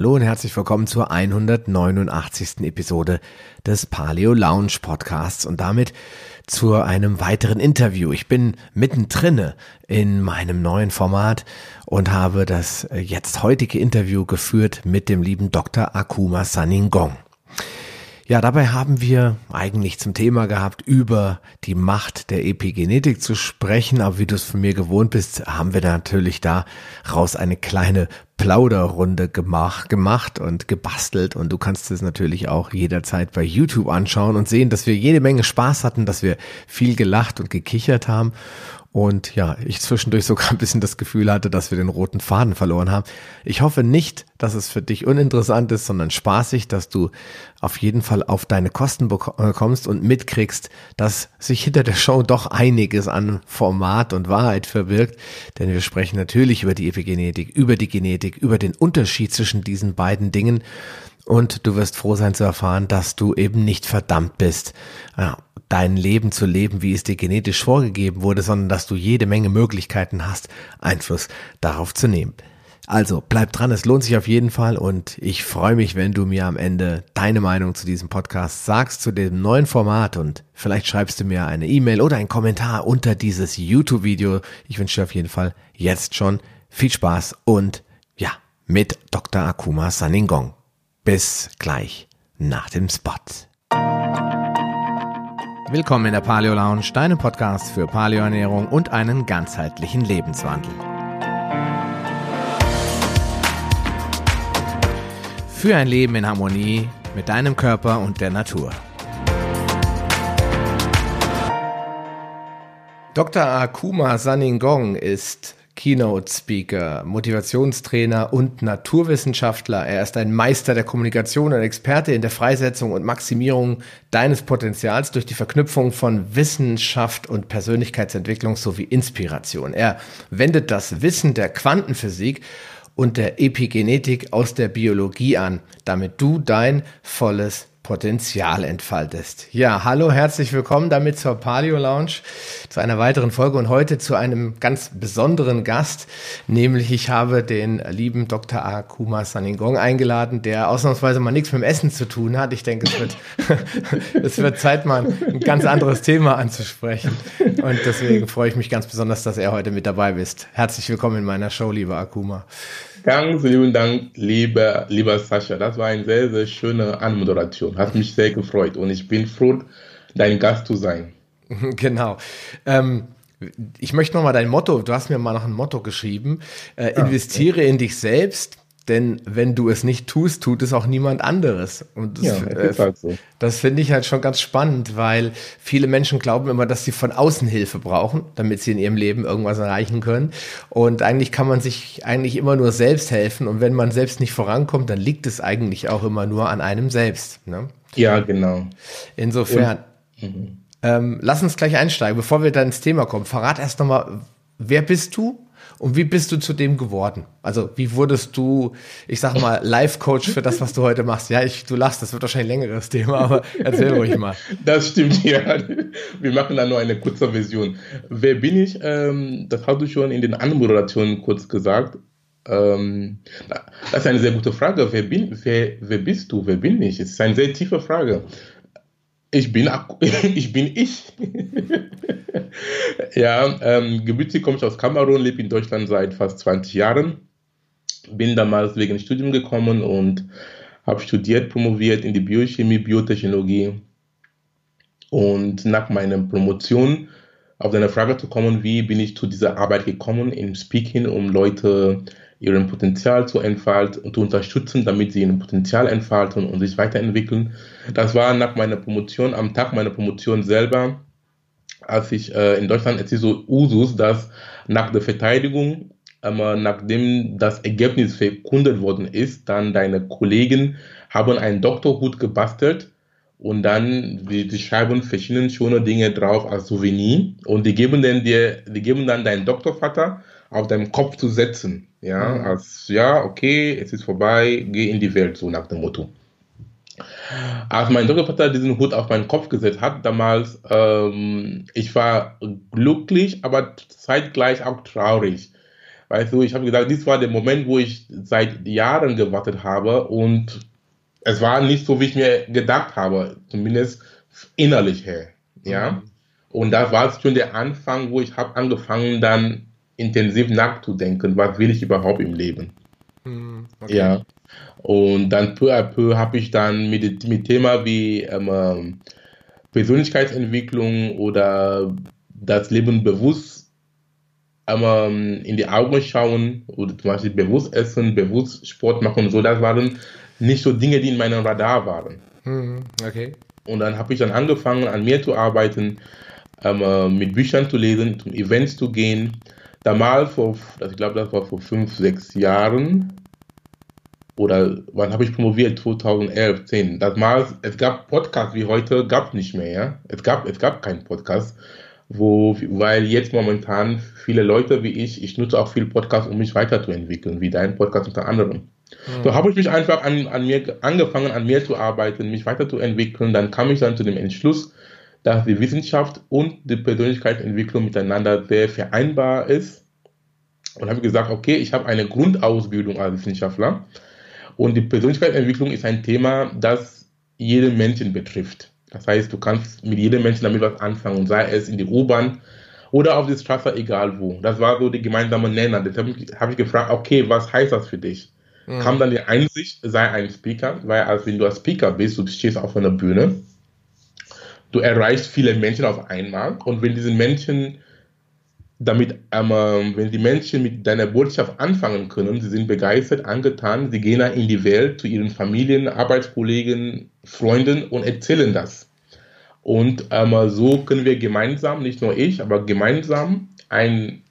Hallo und herzlich willkommen zur 189. Episode des Paleo Lounge Podcasts und damit zu einem weiteren Interview. Ich bin mittendrin in meinem neuen Format und habe das jetzt heutige Interview geführt mit dem lieben Dr. Akuma Saningong. Ja, dabei haben wir eigentlich zum Thema gehabt, über die Macht der Epigenetik zu sprechen. Aber wie du es von mir gewohnt bist, haben wir natürlich daraus eine kleine Plauderrunde gemacht, gemacht und gebastelt. Und du kannst es natürlich auch jederzeit bei YouTube anschauen und sehen, dass wir jede Menge Spaß hatten, dass wir viel gelacht und gekichert haben und ja, ich zwischendurch sogar ein bisschen das Gefühl hatte, dass wir den roten Faden verloren haben. Ich hoffe nicht, dass es für dich uninteressant ist, sondern spaßig, dass du auf jeden Fall auf deine Kosten bekommst und mitkriegst, dass sich hinter der Show doch einiges an Format und Wahrheit verbirgt. Denn wir sprechen natürlich über die Epigenetik, über die Genetik, über den Unterschied zwischen diesen beiden Dingen. Und du wirst froh sein zu erfahren, dass du eben nicht verdammt bist, ja, dein Leben zu leben, wie es dir genetisch vorgegeben wurde, sondern dass du jede Menge Möglichkeiten hast, Einfluss darauf zu nehmen. Also bleib dran, es lohnt sich auf jeden Fall und ich freue mich, wenn du mir am Ende deine Meinung zu diesem Podcast sagst, zu dem neuen Format und vielleicht schreibst du mir eine E-Mail oder einen Kommentar unter dieses YouTube-Video. Ich wünsche dir auf jeden Fall jetzt schon viel Spaß und ja, mit Dr. Akuma Saningong. Bis gleich nach dem Spot. Willkommen in der Paleo Lounge, deinem Podcast für Paleoernährung und einen ganzheitlichen Lebenswandel. Für ein Leben in Harmonie mit deinem Körper und der Natur. Dr. Akuma Saningong ist Keynote Speaker, Motivationstrainer und Naturwissenschaftler. Er ist ein Meister der Kommunikation und Experte in der Freisetzung und Maximierung deines Potenzials durch die Verknüpfung von Wissenschaft und Persönlichkeitsentwicklung sowie Inspiration. Er wendet das Wissen der Quantenphysik und der Epigenetik aus der Biologie an, damit du dein volles Potenzial entfaltest. Ja, hallo, herzlich willkommen damit zur Paleo Lounge, zu einer weiteren Folge und heute zu einem ganz besonderen Gast, nämlich ich habe den lieben Dr. Akuma Saningong eingeladen, der ausnahmsweise mal nichts mit dem Essen zu tun hat. Ich denke, es wird, es wird Zeit, mal ein ganz anderes Thema anzusprechen und deswegen freue ich mich ganz besonders, dass er heute mit dabei ist. Herzlich willkommen in meiner Show, lieber Akuma. Ganz lieben Dank, lieber, lieber Sascha. Das war eine sehr, sehr schöne Anmoderation. Hat mich sehr gefreut und ich bin froh, dein Gast zu sein. Genau. Ähm, ich möchte nochmal dein Motto, du hast mir mal noch ein Motto geschrieben. Äh, ah, investiere in dich selbst, denn wenn du es nicht tust, tut es auch niemand anderes. Und das, ja, äh, halt so. das finde ich halt schon ganz spannend, weil viele Menschen glauben immer, dass sie von außen Hilfe brauchen, damit sie in ihrem Leben irgendwas erreichen können. Und eigentlich kann man sich eigentlich immer nur selbst helfen. Und wenn man selbst nicht vorankommt, dann liegt es eigentlich auch immer nur an einem selbst. Ne? Ja, genau. Insofern. Und, mhm. ähm, lass uns gleich einsteigen, bevor wir dann ins Thema kommen. Verrat erst nochmal, wer bist du? Und wie bist du zu dem geworden? Also wie wurdest du, ich sag mal, Life-Coach für das, was du heute machst? Ja, ich, du lachst, das wird wahrscheinlich ein längeres Thema, aber erzähl ruhig mal. Das stimmt, ja. Wir machen da nur eine kurze Version. Wer bin ich? Ähm, das hast du schon in den Anmoderationen kurz gesagt. Ähm, das ist eine sehr gute Frage. Wer, bin, wer, wer bist du? Wer bin ich? Es ist eine sehr tiefe Frage. Ich bin, ich bin ich. ja, ähm, gebürtig komme ich aus Kamerun, lebe in Deutschland seit fast 20 Jahren. Bin damals wegen Studium gekommen und habe studiert, promoviert in die Biochemie, Biotechnologie. Und nach meiner Promotion auf deine Frage zu kommen, wie bin ich zu dieser Arbeit gekommen im Speaking, um Leute ihren Potenzial zu entfalten und zu unterstützen, damit sie ihr Potenzial entfalten und sich weiterentwickeln. Das war nach meiner Promotion, am Tag meiner Promotion selber, als ich äh, in Deutschland es ist so Usus, dass nach der Verteidigung, äh, nachdem das Ergebnis verkundet worden ist, dann deine Kollegen haben einen Doktorhut gebastelt und dann die, die schreiben verschiedene schöne Dinge drauf als Souvenir und die geben dann dir, die geben dann deinen Doktorvater auf deinem Kopf zu setzen. Ja, mhm. als ja, okay, es ist vorbei, geh in die Welt, so nach dem Motto. Als mein Doktorvater diesen Hut auf meinen Kopf gesetzt hat, damals, ähm, ich war glücklich, aber zeitgleich auch traurig, Weißt du, ich habe gesagt, dies war der Moment, wo ich seit Jahren gewartet habe und es war nicht so, wie ich mir gedacht habe, zumindest innerlich her. Ja. Mhm. Und das war schon der Anfang, wo ich habe angefangen, dann intensiv nachzudenken, was will ich überhaupt im Leben. Mhm. Okay. Ja. Und dann peu à peu habe ich dann mit, mit Thema wie ähm, Persönlichkeitsentwicklung oder das Leben bewusst ähm, in die Augen schauen oder zum Beispiel bewusst essen, bewusst Sport machen und so, das waren nicht so Dinge, die in meinem Radar waren. Mhm. Okay. Und dann habe ich dann angefangen, an mir zu arbeiten, ähm, äh, mit Büchern zu lesen, zum Events zu gehen. Damals, vor, also ich glaube, das war vor fünf, sechs Jahren, oder wann habe ich promoviert? 2011, 10. Damals, es gab Podcasts wie heute, gab es nicht mehr, ja. Es gab, es gab keinen Podcast, wo, weil jetzt momentan viele Leute wie ich, ich nutze auch viel Podcasts, um mich weiterzuentwickeln, wie dein Podcast unter anderem. Mhm. So habe ich mich einfach an, an mir angefangen, an mir zu arbeiten, mich weiterzuentwickeln. Dann kam ich dann zu dem Entschluss, dass die Wissenschaft und die Persönlichkeitsentwicklung miteinander sehr vereinbar ist. Und habe gesagt, okay, ich habe eine Grundausbildung als Wissenschaftler und die Persönlichkeitsentwicklung ist ein Thema, das jeden Menschen betrifft. Das heißt, du kannst mit jedem Menschen damit was anfangen, sei es in die U-Bahn oder auf der Straße, egal wo. Das war so die gemeinsame Nenner. Deshalb habe ich gefragt, okay, was heißt das für dich? Mhm. Kam dann die Einsicht, sei ein Speaker, weil als wenn du ein Speaker bist, du stehst auf einer Bühne, du erreichst viele Menschen auf einmal und wenn diese Menschen damit, ähm, wenn die Menschen mit deiner Botschaft anfangen können, sie sind begeistert, angetan, sie gehen in die Welt zu ihren Familien, Arbeitskollegen, Freunden und erzählen das. Und ähm, so können wir gemeinsam, nicht nur ich, aber gemeinsam ein,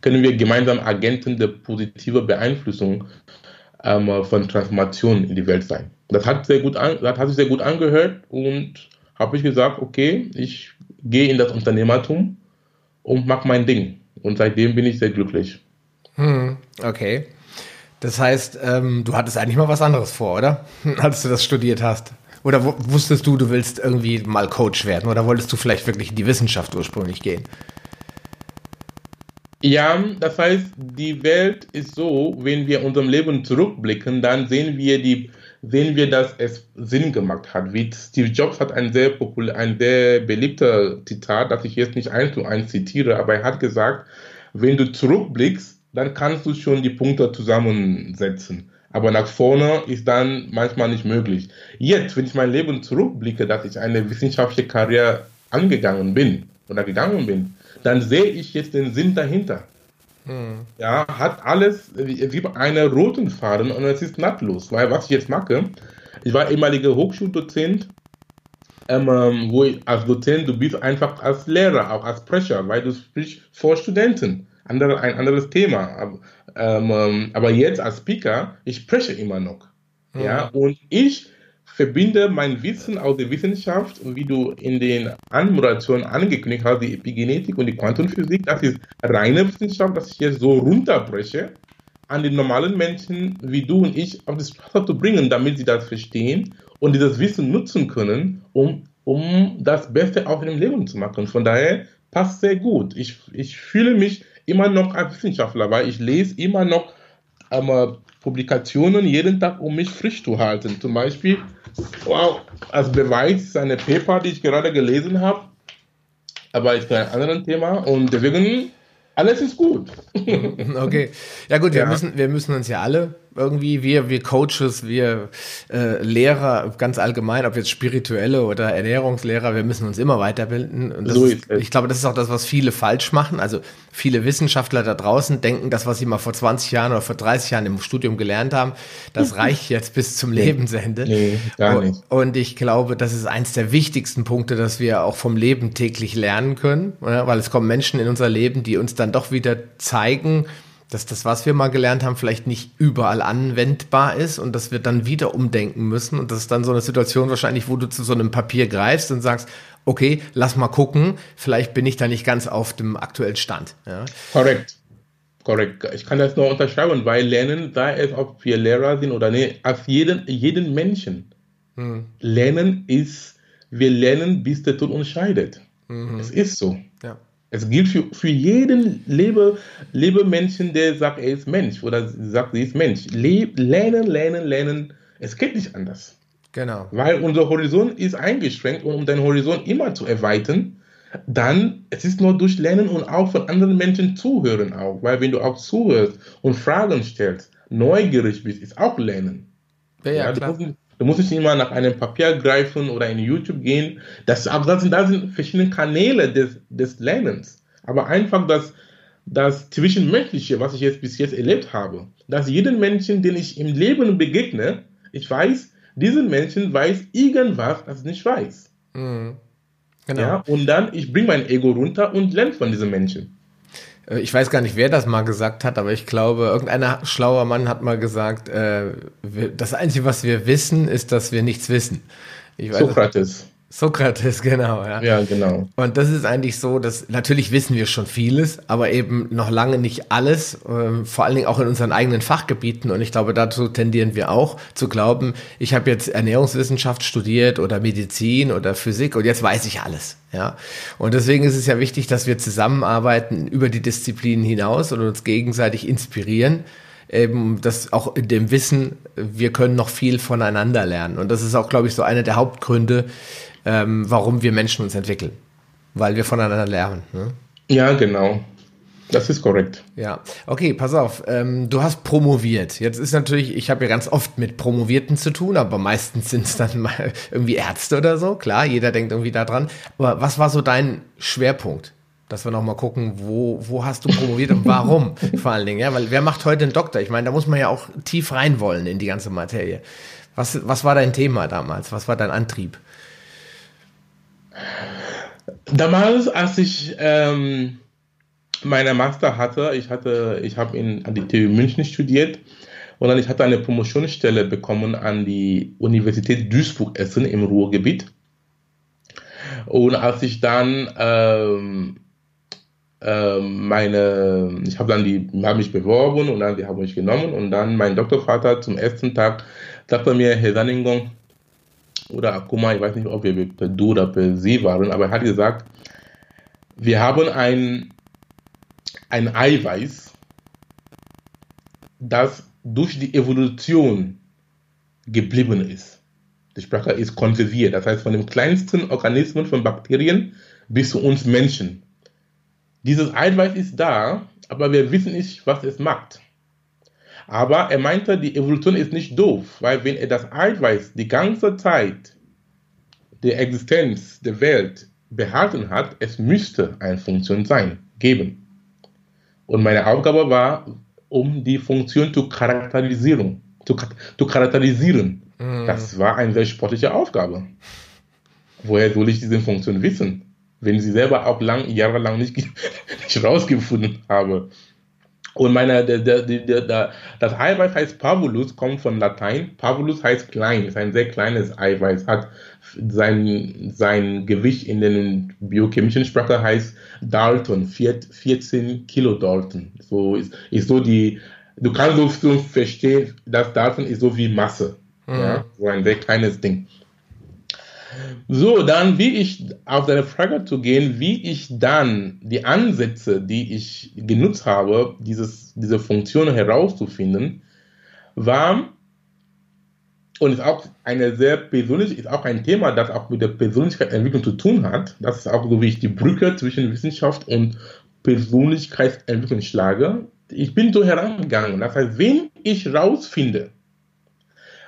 können wir gemeinsam Agenten der positiven Beeinflussung ähm, von Transformation in die Welt sein. Das hat, sehr gut an, das hat sich sehr gut angehört und habe ich gesagt, okay, ich gehe in das Unternehmertum und mache mein Ding. Und seitdem bin ich sehr glücklich. Hm, okay. Das heißt, ähm, du hattest eigentlich mal was anderes vor, oder? Als du das studiert hast. Oder wusstest du, du willst irgendwie mal Coach werden? Oder wolltest du vielleicht wirklich in die Wissenschaft ursprünglich gehen? Ja, das heißt, die Welt ist so, wenn wir unserem Leben zurückblicken, dann sehen wir die, sehen wir, dass es Sinn gemacht hat. Wie Steve Jobs hat ein sehr populär, ein sehr beliebter Zitat, das ich jetzt nicht eins zu eins zitiere, aber er hat gesagt, wenn du zurückblickst, dann kannst du schon die Punkte zusammensetzen. Aber nach vorne ist dann manchmal nicht möglich. Jetzt, wenn ich mein Leben zurückblicke, dass ich eine wissenschaftliche Karriere angegangen bin oder gegangen bin, dann sehe ich jetzt den Sinn dahinter. Hm. Ja, hat alles, es gibt einen roten Faden und es ist nahtlos, weil was ich jetzt mache, ich war ehemaliger Hochschuldozent, ähm, ähm, wo ich als Dozent, du bist einfach als Lehrer, auch als Sprecher, weil du sprichst vor Studenten. Andere, ein anderes Thema. Aber, ähm, ähm, aber jetzt als Speaker, ich spreche immer noch. Hm. Ja, und ich verbinde mein Wissen aus der Wissenschaft, wie du in den Anmoderationen angekündigt hast, die Epigenetik und die Quantenphysik, das ist reine Wissenschaft, das ich jetzt so runterbreche, an den normalen Menschen wie du und ich auf die Sprache zu bringen, damit sie das verstehen und dieses Wissen nutzen können, um, um das Beste auch in dem Leben zu machen. Von daher passt sehr gut. Ich, ich fühle mich immer noch als Wissenschaftler, weil ich lese immer noch ähm, Publikationen jeden Tag, um mich frisch zu halten. Zum Beispiel Wow, als Beweis eine Paper, die ich gerade gelesen habe, aber ist ein anderes Thema und deswegen alles ist gut. okay. Ja gut, wir, ja. Müssen, wir müssen uns ja alle irgendwie, wir, wir Coaches, wir äh, Lehrer, ganz allgemein, ob jetzt spirituelle oder Ernährungslehrer, wir müssen uns immer weiterbilden. Und so ist, ich glaube, das ist auch das, was viele falsch machen. Also viele Wissenschaftler da draußen denken, das, was sie mal vor 20 Jahren oder vor 30 Jahren im Studium gelernt haben, das reicht jetzt bis zum Lebensende. Nee, gar nicht. Und ich glaube, das ist eins der wichtigsten Punkte, dass wir auch vom Leben täglich lernen können, weil es kommen Menschen in unser Leben, die uns dann doch wieder zeigen, dass das, was wir mal gelernt haben, vielleicht nicht überall anwendbar ist und dass wir dann wieder umdenken müssen. Und das ist dann so eine Situation wahrscheinlich, wo du zu so einem Papier greifst und sagst, okay, lass mal gucken, vielleicht bin ich da nicht ganz auf dem aktuellen Stand. Ja. Korrekt. Korrekt. Ich kann das nur unterschreiben, weil Lernen, sei es, ob wir Lehrer sind oder nicht, auf jeden, jeden Menschen. Hm. Lernen ist, wir lernen, bis der Tod uns scheidet. Mhm. Es ist so. Ja. Es gilt für, für jeden Lebe, Lebemenschen, der sagt, er ist Mensch oder sagt, sie ist Mensch. Le lernen, lernen, lernen. Es geht nicht anders. Genau. Weil unser Horizont ist eingeschränkt und um deinen Horizont immer zu erweitern, dann es ist nur durch Lernen und auch von anderen Menschen zuhören auch. Weil wenn du auch zuhörst und Fragen stellst, neugierig bist, ist auch Lernen. Ja, ja, klar. Du musst, du musst nicht immer nach einem Papier greifen oder in YouTube gehen. Das, das, sind, das sind verschiedene Kanäle des, des Lernens. Aber einfach das, das Zwischenmenschliche, was ich jetzt bis jetzt erlebt habe, dass jeden Menschen, den ich im Leben begegne, ich weiß, diesen Menschen weiß irgendwas, das ich nicht weiß. Mhm. Genau. Ja, und dann, ich bringe mein Ego runter und lerne von diesen Menschen. Äh, ich weiß gar nicht, wer das mal gesagt hat, aber ich glaube, irgendeiner schlauer Mann hat mal gesagt, äh, das Einzige, was wir wissen, ist, dass wir nichts wissen. Sokrates. Sokrates, genau, ja. Ja, genau. Und das ist eigentlich so, dass natürlich wissen wir schon vieles, aber eben noch lange nicht alles, äh, vor allen Dingen auch in unseren eigenen Fachgebieten. Und ich glaube, dazu tendieren wir auch zu glauben, ich habe jetzt Ernährungswissenschaft studiert oder Medizin oder Physik und jetzt weiß ich alles. Ja. Und deswegen ist es ja wichtig, dass wir zusammenarbeiten über die Disziplinen hinaus und uns gegenseitig inspirieren eben das auch in dem Wissen, wir können noch viel voneinander lernen. Und das ist auch, glaube ich, so einer der Hauptgründe, ähm, warum wir Menschen uns entwickeln. Weil wir voneinander lernen. Ne? Ja, genau. Das ist korrekt. Ja, okay, pass auf. Ähm, du hast promoviert. Jetzt ist natürlich, ich habe ja ganz oft mit Promovierten zu tun, aber meistens sind es dann mal irgendwie Ärzte oder so. Klar, jeder denkt irgendwie daran. Aber was war so dein Schwerpunkt? Dass wir nochmal gucken, wo, wo hast du promoviert und warum vor allen Dingen, ja? Weil wer macht heute einen Doktor? Ich meine, da muss man ja auch tief rein wollen in die ganze Materie. Was, was war dein Thema damals? Was war dein Antrieb? Damals, als ich ähm, meine Master hatte, ich hatte, ich habe an die TU München studiert und dann ich hatte eine Promotionsstelle bekommen an die Universität Duisburg-Essen im Ruhrgebiet. Und als ich dann ähm, ähm, meine, ich habe dann die, habe mich beworben und dann die haben mich genommen und dann mein Doktorvater zum ersten Tag sagte mir, Herr Sanningon, oder Akuma, ich weiß nicht, ob wir per Du oder per Sie waren, aber er hat gesagt, wir haben ein, ein Eiweiß, das durch die Evolution geblieben ist. Die Sprache ist konserviert, das heißt von den kleinsten Organismen, von Bakterien bis zu uns Menschen. Dieses Eiweiß ist da, aber wir wissen nicht, was es macht. Aber er meinte, die Evolution ist nicht doof, weil wenn er das Eiweiß die ganze Zeit der Existenz der Welt behalten hat, es müsste eine Funktion sein, geben. Und meine Aufgabe war, um die Funktion zu charakterisieren. Zu, zu charakterisieren. Mm. Das war eine sehr sportliche Aufgabe. Woher soll ich diese Funktion wissen, wenn sie selber auch lang, jahrelang nicht, nicht rausgefunden habe? Und meine, der, der, der, das Eiweiß heißt Pavulus, kommt von Latein. Pavulus heißt klein, ist ein sehr kleines Eiweiß, hat sein, sein Gewicht in den biochemischen Sprache heißt Dalton, 14 Kilo Dalton. So ist, ist so die, du kannst so verstehen, dass Dalton ist so wie Masse. Mhm. Ja, so ein sehr kleines Ding. So, dann wie ich auf deine Frage zu gehen, wie ich dann die Ansätze, die ich genutzt habe, dieses, diese Funktion herauszufinden, war und ist auch eine sehr persönlich, ist auch ein Thema, das auch mit der Persönlichkeitsentwicklung zu tun hat. Das ist auch so, wie ich die Brücke zwischen Wissenschaft und Persönlichkeitsentwicklung schlage. Ich bin so herangegangen. Das heißt, wenn ich rausfinde,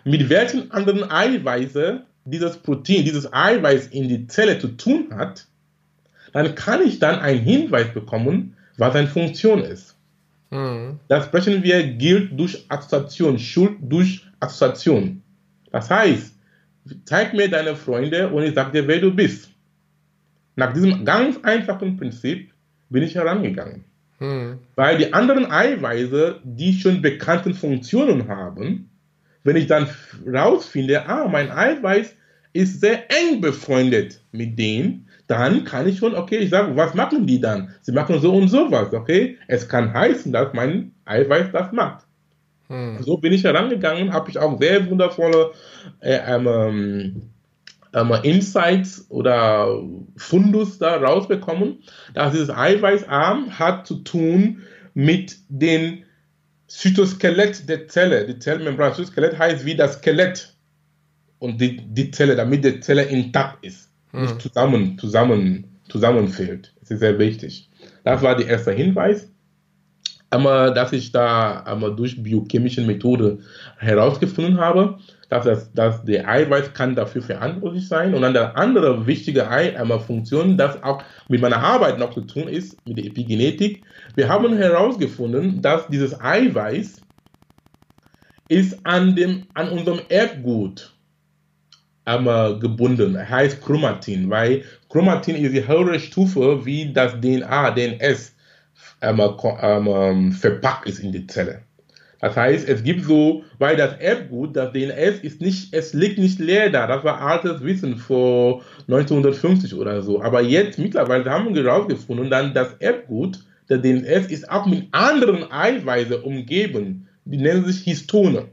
mit welchen anderen Eiweiße dieses Protein, dieses Eiweiß in die Zelle zu tun hat, dann kann ich dann einen Hinweis bekommen, was seine Funktion ist. Mhm. Das sprechen wir gilt durch Assoziation, Schuld durch Assoziation. Das heißt, zeig mir deine Freunde und ich sage dir, wer du bist. Nach diesem ganz einfachen Prinzip bin ich herangegangen. Mhm. Weil die anderen Eiweiße, die schon bekannten Funktionen haben, wenn ich dann rausfinde, ah, mein Eiweiß ist sehr eng befreundet mit denen, dann kann ich schon, okay, ich sage, was machen die dann? Sie machen so und so was, okay? Es kann heißen, dass mein Eiweiß das macht. Hm. So bin ich herangegangen, habe ich auch sehr wundervolle äh, ähm, ähm, Insights oder Fundus da rausbekommen, dass dieses Eiweißarm hat zu tun mit dem Zytoskelett der Zelle. Die Zellmembran, Zytoskelett heißt wie das Skelett und die, die Zelle, damit die Zelle intakt ist, hm. nicht zusammen, zusammen, zusammenfällt. Das ist sehr wichtig. Das war der erste Hinweis. Einmal, dass ich da einmal durch biochemische Methode herausgefunden habe, dass, das, dass der Eiweiß kann dafür verantwortlich sein. Und dann der andere wichtige Funktion, das auch mit meiner Arbeit noch zu tun ist, mit der Epigenetik. Wir haben herausgefunden, dass dieses Eiweiß ist an, dem, an unserem Erbgut einmal gebunden. Heißt Chromatin, weil Chromatin ist die höhere Stufe, wie das DNA, DNS einmal, einmal verpackt ist in die Zelle. Das heißt, es gibt so, weil das Erbgut, das DNS ist nicht, es liegt nicht leer da. Das war altes Wissen vor 1950 oder so. Aber jetzt mittlerweile haben wir herausgefunden, dann das Erbgut, der DNS ist auch mit anderen Eiweißen umgeben. Die nennen sich Histone.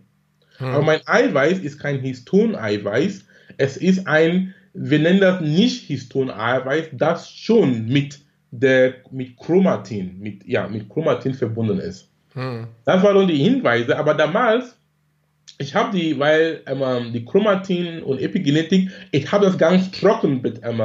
Hm. Aber mein Eiweiß ist kein Histon-Eiweiß. Es ist ein, wir nennen das nicht Histon-Eiweiß, das schon mit der, mit Chromatin, mit, ja, mit Chromatin verbunden ist. Hm. Das waren die Hinweise, aber damals, ich habe die, weil ähm, die Chromatin und Epigenetik, ich habe das ganz trocken mit, ähm,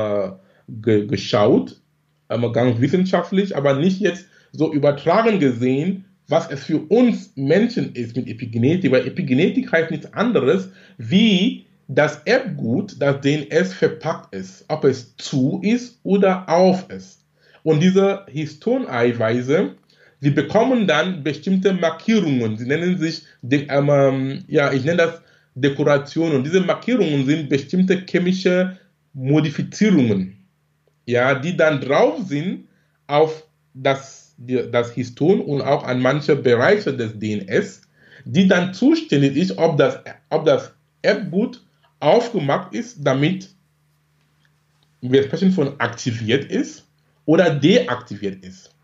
ge geschaut, ähm, ganz wissenschaftlich, aber nicht jetzt so übertragen gesehen, was es für uns Menschen ist mit Epigenetik, weil Epigenetik heißt nichts anderes, wie das Erbgut, das DNS verpackt ist, ob es zu ist oder auf ist. Und diese Histoneiweiße, Sie bekommen dann bestimmte Markierungen. Sie nennen sich, ähm, ja, ich nenne das Dekorationen. Diese Markierungen sind bestimmte chemische Modifizierungen, ja, die dann drauf sind auf das, das Histon und auch an manche Bereiche des DNS, die dann zuständig ist, ob das, ob das Erbgut aufgemacht ist, damit wir sprechen von aktiviert ist oder deaktiviert ist.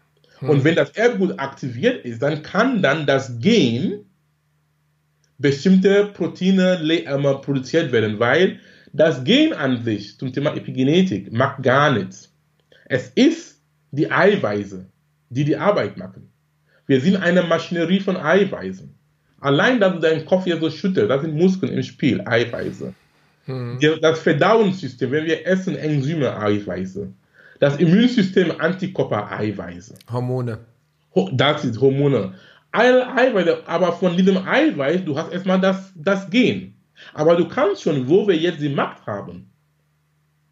Und hm. wenn das Erbgut aktiviert ist, dann kann dann das Gen bestimmte Proteine äh, produziert werden, weil das Gen an sich zum Thema Epigenetik macht gar nichts. Es ist die Eiweiße, die die Arbeit machen. Wir sind eine Maschinerie von Eiweißen. Allein, dass du deinen Kopf hier so schüttelst, das sind Muskeln im Spiel, Eiweiße. Hm. Das Verdauungssystem, wenn wir essen, Enzyme, Eiweiße. Das Immunsystem Antikörper-Eiweiße. Hormone. Das ist Hormone. Eiweiße, aber von diesem Eiweiß, du hast erstmal das, das Gen. Aber du kannst schon, wo wir jetzt die Macht haben,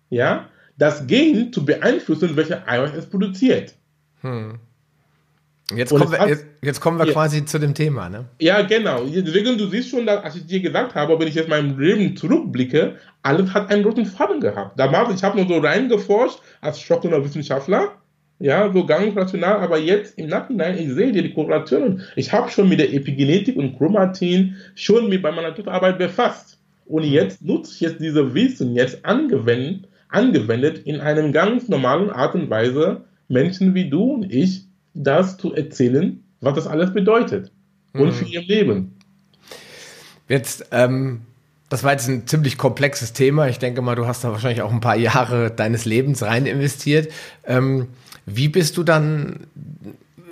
ja, das Gen zu beeinflussen, welche Eiweiß es produziert. Hm. Jetzt kommen, wir, jetzt, jetzt kommen wir ja. quasi zu dem Thema, ne? Ja, genau. Deswegen, du siehst schon, dass, als ich dir gesagt habe, wenn ich jetzt mein Leben zurückblicke, alles hat einen roten Faden gehabt. Damals, ich habe nur so reingeforscht als schockender Wissenschaftler, ja, so ganz rational, aber jetzt im Nachhinein, ich sehe dir die Korrelationen. Ich habe schon mit der Epigenetik und Chromatin schon mit bei meiner Arbeit befasst. Und jetzt nutze ich jetzt diese Wissen jetzt angewendet, angewendet in einem ganz normalen Art und Weise Menschen wie du und ich das zu erzählen, was das alles bedeutet und mhm. für ihr Leben. Jetzt, ähm, das war jetzt ein ziemlich komplexes Thema. Ich denke mal, du hast da wahrscheinlich auch ein paar Jahre deines Lebens rein investiert. Ähm, wie bist du dann,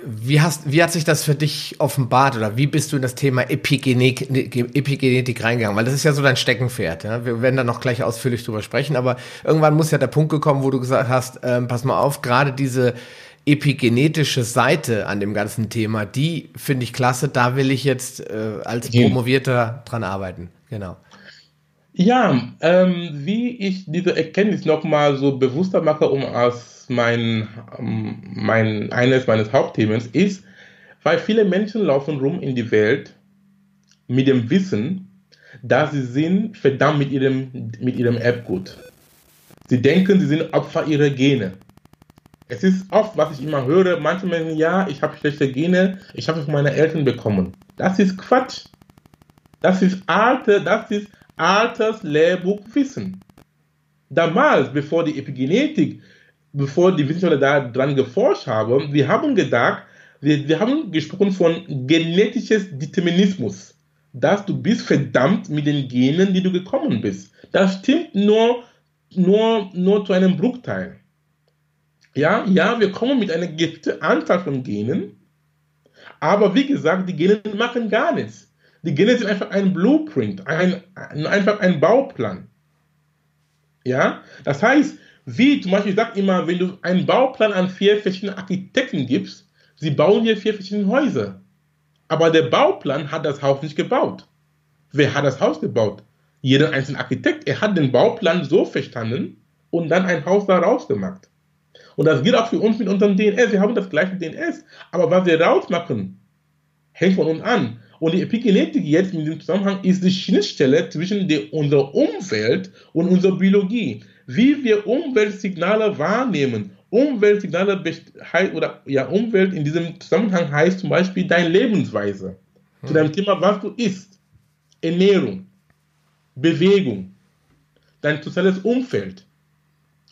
wie, hast, wie hat sich das für dich offenbart oder wie bist du in das Thema Epigenetik, Epigenetik reingegangen? Weil das ist ja so dein Steckenpferd. Ja? Wir werden da noch gleich ausführlich drüber sprechen, aber irgendwann muss ja der Punkt gekommen, wo du gesagt hast, ähm, pass mal auf, gerade diese epigenetische Seite an dem ganzen Thema, die finde ich klasse. Da will ich jetzt äh, als Promovierter dran arbeiten. Genau. Ja, ähm, wie ich diese Erkenntnis nochmal so bewusster mache, um als mein, ähm, mein, eines meines Hauptthemen ist, weil viele Menschen laufen rum in die Welt mit dem Wissen, dass sie sind verdammt mit ihrem, mit ihrem Erbgut. Sie denken, sie sind Opfer ihrer Gene. Es ist oft, was ich immer höre, manche Menschen, ja, ich habe schlechte Gene, ich habe es von meinen Eltern bekommen. Das ist Quatsch. Das ist alte, das ist altes Lehrbuchwissen. Damals, bevor die Epigenetik, bevor die Wissenschaftler da dran geforscht haben, wir haben gedacht, wir, wir haben gesprochen von genetisches Determinismus. Dass du bist verdammt mit den Genen, die du gekommen bist. Das stimmt nur nur, nur zu einem Bruchteil. Ja, ja, wir kommen mit einer gewissen Anzahl von Genen, aber wie gesagt, die Gene machen gar nichts. Die Gene sind einfach ein Blueprint, ein, einfach ein Bauplan. Ja, das heißt, wie zum Beispiel, ich sage immer, wenn du einen Bauplan an vier verschiedene Architekten gibst, sie bauen hier vier verschiedene Häuser. Aber der Bauplan hat das Haus nicht gebaut. Wer hat das Haus gebaut? Jeder einzelne Architekt. Er hat den Bauplan so verstanden und dann ein Haus daraus gemacht. Und das gilt auch für uns mit unserem DNS. Wir haben das gleiche DNS. Aber was wir rausmachen, hängt von uns an. Und die Epigenetik jetzt in diesem Zusammenhang ist die Schnittstelle zwischen der, unserer Umwelt und unserer Biologie. Wie wir Umweltsignale wahrnehmen. Umweltsignale oder ja, Umwelt in diesem Zusammenhang heißt zum Beispiel deine Lebensweise. Hm. Zu deinem Thema, was du isst, Ernährung, Bewegung, dein soziales Umfeld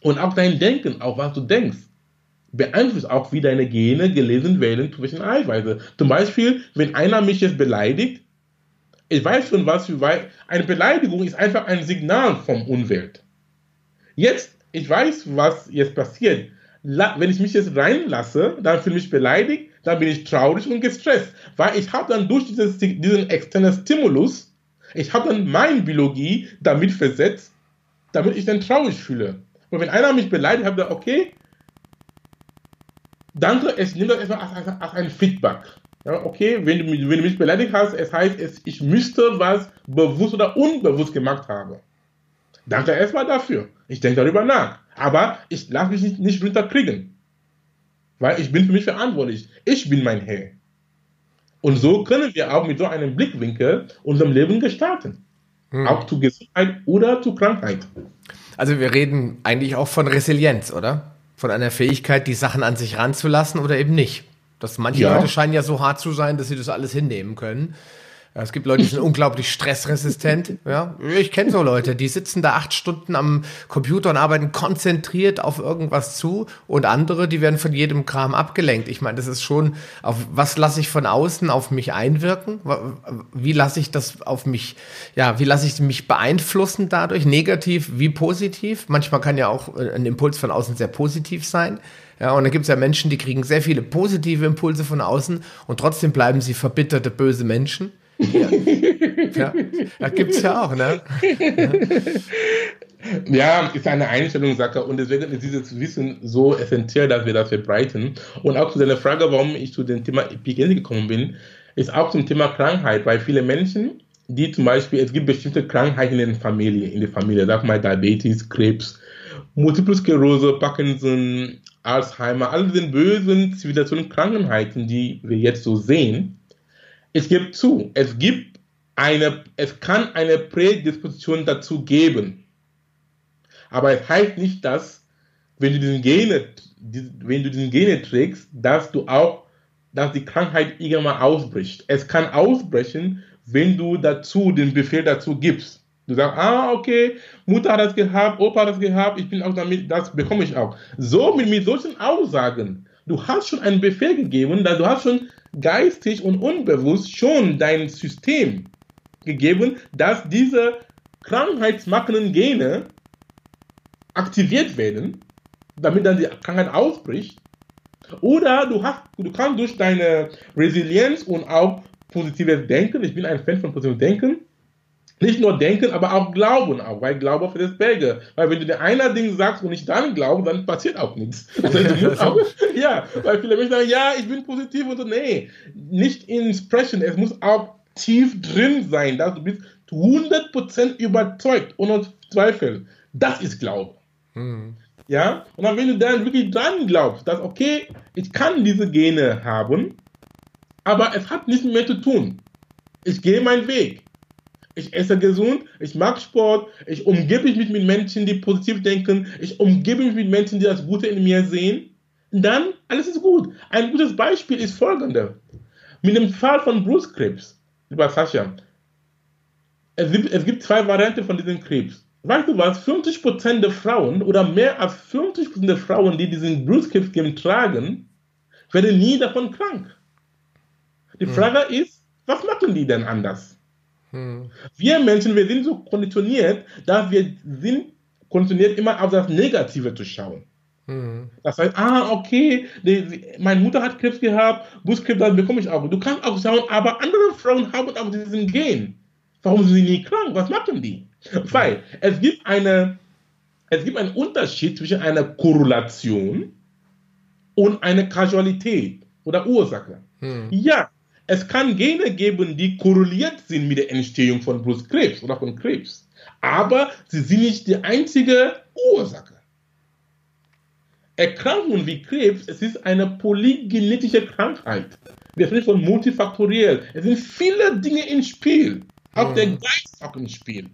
und auch dein Denken, auch was du denkst beeinflusst auch, wie deine Gene gelesen werden zwischen Eiweiße. Zum Beispiel, wenn einer mich jetzt beleidigt, ich weiß schon, was für eine Beleidigung ist einfach ein Signal vom Umwelt. Jetzt, ich weiß, was jetzt passiert. Wenn ich mich jetzt reinlasse, dann fühle ich mich beleidigt, dann bin ich traurig und gestresst, weil ich habe dann durch dieses, diesen externen Stimulus, ich habe dann meine Biologie damit versetzt, damit ich dann traurig fühle. Und wenn einer mich beleidigt, habe ich gesagt, okay, danke, es nimmt das erstmal als, als, als ein Feedback. Ja, okay, wenn du, mich, wenn du mich beleidigt hast, es heißt, es, ich müsste was bewusst oder unbewusst gemacht haben. Danke erstmal dafür. Ich denke darüber nach. Aber ich lasse mich nicht, nicht runterkriegen. Weil ich bin für mich verantwortlich. Ich bin mein Herr. Und so können wir auch mit so einem Blickwinkel unserem Leben gestalten. Hm. Auch zu Gesundheit oder zu Krankheit. Also wir reden eigentlich auch von Resilienz, oder? Von einer Fähigkeit, die Sachen an sich ranzulassen oder eben nicht. Das manche ja. Leute scheinen ja so hart zu sein, dass sie das alles hinnehmen können. Es gibt Leute, die sind unglaublich stressresistent. Ja, ich kenne so Leute, die sitzen da acht Stunden am Computer und arbeiten konzentriert auf irgendwas zu und andere, die werden von jedem Kram abgelenkt. Ich meine, das ist schon, auf was lasse ich von außen auf mich einwirken? Wie lasse ich das auf mich, ja, wie lasse ich mich beeinflussen dadurch? Negativ wie positiv? Manchmal kann ja auch ein Impuls von außen sehr positiv sein. Ja, und dann gibt es ja Menschen, die kriegen sehr viele positive Impulse von außen und trotzdem bleiben sie verbitterte, böse Menschen. Ja, ja das gibt es ja auch, ne? Ja. ist eine Einstellungssache und deswegen ist dieses Wissen so essentiell, dass wir das verbreiten. Und auch zu deiner Frage, warum ich zu dem Thema Epigenetik gekommen bin, ist auch zum Thema Krankheit, weil viele Menschen, die zum Beispiel, es gibt bestimmte Krankheiten in der Familie, in der Familie, sag mal Diabetes, Krebs, Multiple Sklerose, Parkinson, Alzheimer, all diese bösen Zivilisationen, Krankheiten, die wir jetzt so sehen, es gibt zu, es gibt eine, es kann eine Prädisposition dazu geben. Aber es heißt nicht, dass, wenn du diesen Gene, wenn du diesen Gene trägst, dass du auch, dass die Krankheit irgendwann ausbricht. Es kann ausbrechen, wenn du dazu den Befehl dazu gibst. Du sagst, ah, okay, Mutter hat das gehabt, Opa hat das gehabt, ich bin auch damit, das bekomme ich auch. So mit, mit solchen Aussagen, du hast schon einen Befehl gegeben, du hast schon geistig und unbewusst schon dein System gegeben, dass diese krankheitsmachenden Gene aktiviert werden, damit dann die Krankheit ausbricht. Oder du, hast, du kannst durch deine Resilienz und auch positives Denken, ich bin ein Fan von positivem Denken, nicht nur denken, aber auch glauben auch, weil Glaube für das Berge. Weil wenn du dir einer Ding sagst und nicht dann glauben, dann passiert auch nichts. Also auch, ja, weil viele Menschen sagen, ja, ich bin positiv und so, nee, nicht Inspiration, es muss auch tief drin sein, dass du bist 100% überzeugt, ohne Zweifel. Das ist Glaube. Mhm. Ja, und dann, wenn du dann wirklich dran glaubst, dass, okay, ich kann diese Gene haben, aber es hat nichts mehr zu tun. Ich gehe meinen Weg ich esse gesund, ich mag Sport, ich umgebe mich mit Menschen, die positiv denken, ich umgebe mich mit Menschen, die das Gute in mir sehen, dann alles ist gut. Ein gutes Beispiel ist folgende. Mit dem Fall von Brustkrebs, lieber Sascha, es gibt, es gibt zwei Varianten von diesem Krebs. Weißt du was? 50% der Frauen oder mehr als 50% der Frauen, die diesen Brustkrebs tragen, werden nie davon krank. Die hm. Frage ist, was machen die denn anders? Hm. Wir Menschen, wir sind so konditioniert, dass wir sind konditioniert, immer auf das Negative zu schauen. Mhm. Das heißt, ah, okay, die, die, meine Mutter hat Krebs gehabt, Brustkrebs, dann bekomme ich auch. Du kannst auch schauen, aber andere Frauen haben auch diesen Gen. Warum sind sie nie krank? Was machen die? Weil es gibt eine, es gibt einen Unterschied zwischen einer Korrelation und einer Kausalität oder Ursache. Hm. Ja, es kann Gene geben, die korreliert sind mit der Entstehung von Brustkrebs oder von Krebs. Aber sie sind nicht die einzige Ursache. Erkrankungen wie Krebs, es ist eine polygenetische Krankheit. Wir sprechen von multifaktoriell. Es sind viele Dinge im Spiel. Auch mhm. der Geist ist auch im Spiel.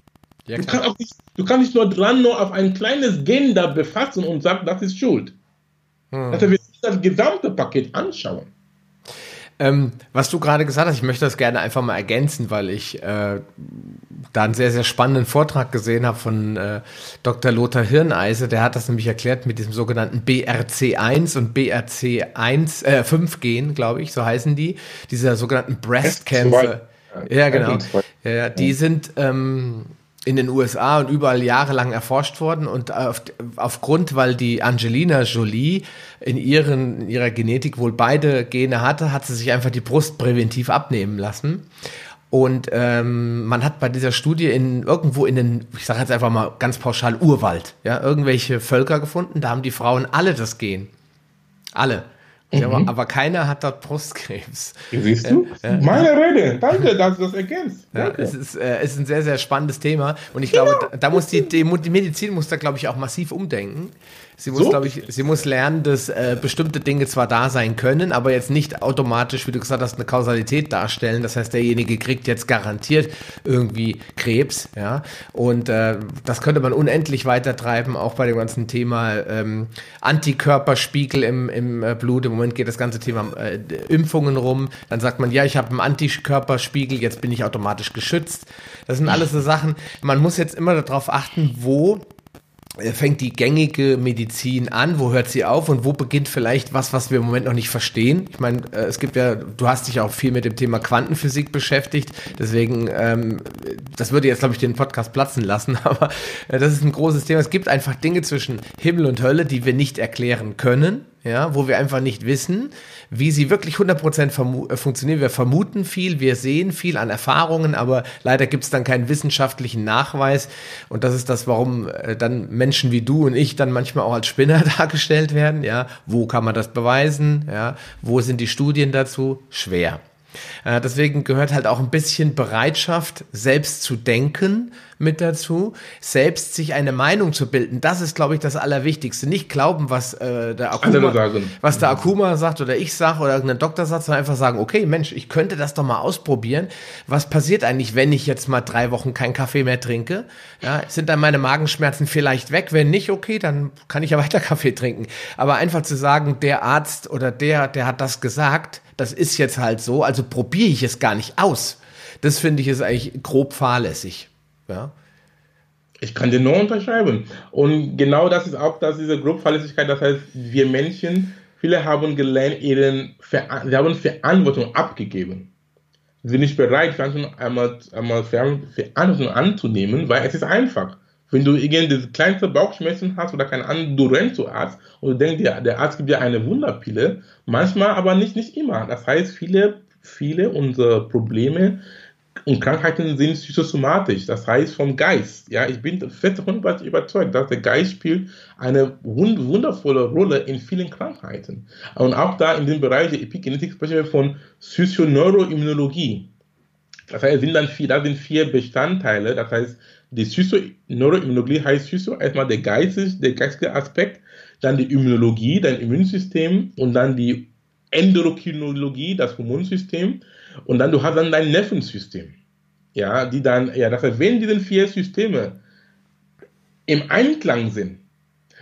Ja, du, kannst auch nicht, du kannst nicht nur dran nur auf ein kleines Gen da befassen und sagen, das ist Schuld. Mhm. Also wir müssen das gesamte Paket anschauen. Ähm, was du gerade gesagt hast, ich möchte das gerne einfach mal ergänzen, weil ich äh, da einen sehr, sehr spannenden Vortrag gesehen habe von äh, Dr. Lothar Hirneise. Der hat das nämlich erklärt mit diesem sogenannten BRC1 und BRC1, äh, 5 Gen, glaube ich, so heißen die. Dieser sogenannten Breast Cancer. Ja, genau. Ja, die sind ähm, in den USA und überall jahrelang erforscht worden und auf, aufgrund, weil die Angelina Jolie in, ihren, in ihrer Genetik wohl beide Gene hatte, hat sie sich einfach die Brust präventiv abnehmen lassen. Und ähm, man hat bei dieser Studie in irgendwo in den, ich sage jetzt einfach mal ganz pauschal Urwald, ja, irgendwelche Völker gefunden. Da haben die Frauen alle das Gen, alle. Mhm. Aber, aber, keiner hat dort Brustkrebs. Siehst du? Äh, Meine äh, Rede. Danke, dass du das erkennst. Ja, es, ist, äh, es ist ein sehr, sehr spannendes Thema. Und ich glaube, da, da muss die, die, die Medizin muss da, glaube ich, auch massiv umdenken. Sie muss, so? glaube ich, sie muss lernen, dass äh, bestimmte Dinge zwar da sein können, aber jetzt nicht automatisch, wie du gesagt hast, eine Kausalität darstellen. Das heißt, derjenige kriegt jetzt garantiert irgendwie Krebs, ja. Und äh, das könnte man unendlich weitertreiben, auch bei dem ganzen Thema ähm, Antikörperspiegel im, im äh, Blut. Im Moment geht das ganze Thema äh, Impfungen rum. Dann sagt man, ja, ich habe einen Antikörperspiegel, jetzt bin ich automatisch geschützt. Das sind alles so Sachen. Man muss jetzt immer darauf achten, wo fängt die gängige Medizin an, wo hört sie auf? Und wo beginnt vielleicht was, was wir im Moment noch nicht verstehen? Ich meine, äh, es gibt ja, du hast dich auch viel mit dem Thema Quantenphysik beschäftigt, deswegen, ähm, das würde jetzt, glaube ich, den Podcast platzen lassen, aber äh, das ist ein großes Thema. Es gibt einfach Dinge zwischen Himmel und Hölle, die wir nicht erklären können ja, wo wir einfach nicht wissen, wie sie wirklich 100% äh, funktionieren. Wir vermuten viel, wir sehen viel an Erfahrungen, aber leider gibt es dann keinen wissenschaftlichen Nachweis. Und das ist das, warum äh, dann Menschen wie du und ich dann manchmal auch als Spinner dargestellt werden. Ja, wo kann man das beweisen? Ja, wo sind die Studien dazu? Schwer. Äh, deswegen gehört halt auch ein bisschen Bereitschaft, selbst zu denken mit dazu, selbst sich eine Meinung zu bilden. Das ist, glaube ich, das Allerwichtigste. Nicht glauben, was äh, der Akuma, was der Akuma sagt oder ich sage oder irgendein Doktor sagt, sondern einfach sagen, okay, Mensch, ich könnte das doch mal ausprobieren. Was passiert eigentlich, wenn ich jetzt mal drei Wochen keinen Kaffee mehr trinke? Ja, sind dann meine Magenschmerzen vielleicht weg? Wenn nicht, okay, dann kann ich ja weiter Kaffee trinken. Aber einfach zu sagen, der Arzt oder der, der hat das gesagt, das ist jetzt halt so, also probiere ich es gar nicht aus. Das finde ich ist eigentlich grob fahrlässig. Ja. Ich kann dir nur unterschreiben. Und genau das ist auch das, diese Grobfahrlässigkeit. Das heißt, wir Menschen, viele haben gelernt, ihren Ver sie haben Verantwortung abgegeben. Sie sind nicht bereit, Verantwortung einmal, einmal Verantwortung anzunehmen, weil es ist einfach. Wenn du irgendwie kleinste Bauchschmerzen hast oder keinen anderen, du rennst zu Arzt und du denkst, der, der Arzt gibt dir eine Wunderpille, manchmal aber nicht, nicht immer. Das heißt, viele, viele unserer Probleme und Krankheiten sind psychosomatisch, das heißt vom Geist. Ja, ich bin fest davon überzeugt, dass der Geist spielt eine wundervolle Rolle in vielen Krankheiten. Und auch da in dem Bereich der Epigenetik sprechen wir von Psychoneuroimmunologie. Das heißt, sind dann vier, da sind vier Bestandteile. Das heißt, die Psychoneuroimmunologie heißt Psycho erstmal der geistige, der geistige Aspekt, dann die Immunologie, dein Immunsystem und dann die Endokrinologie, das Hormonsystem und dann du hast dann dein Nervensystem. Ja, die dann, ja, das heißt, wenn diese vier Systeme im Einklang sind,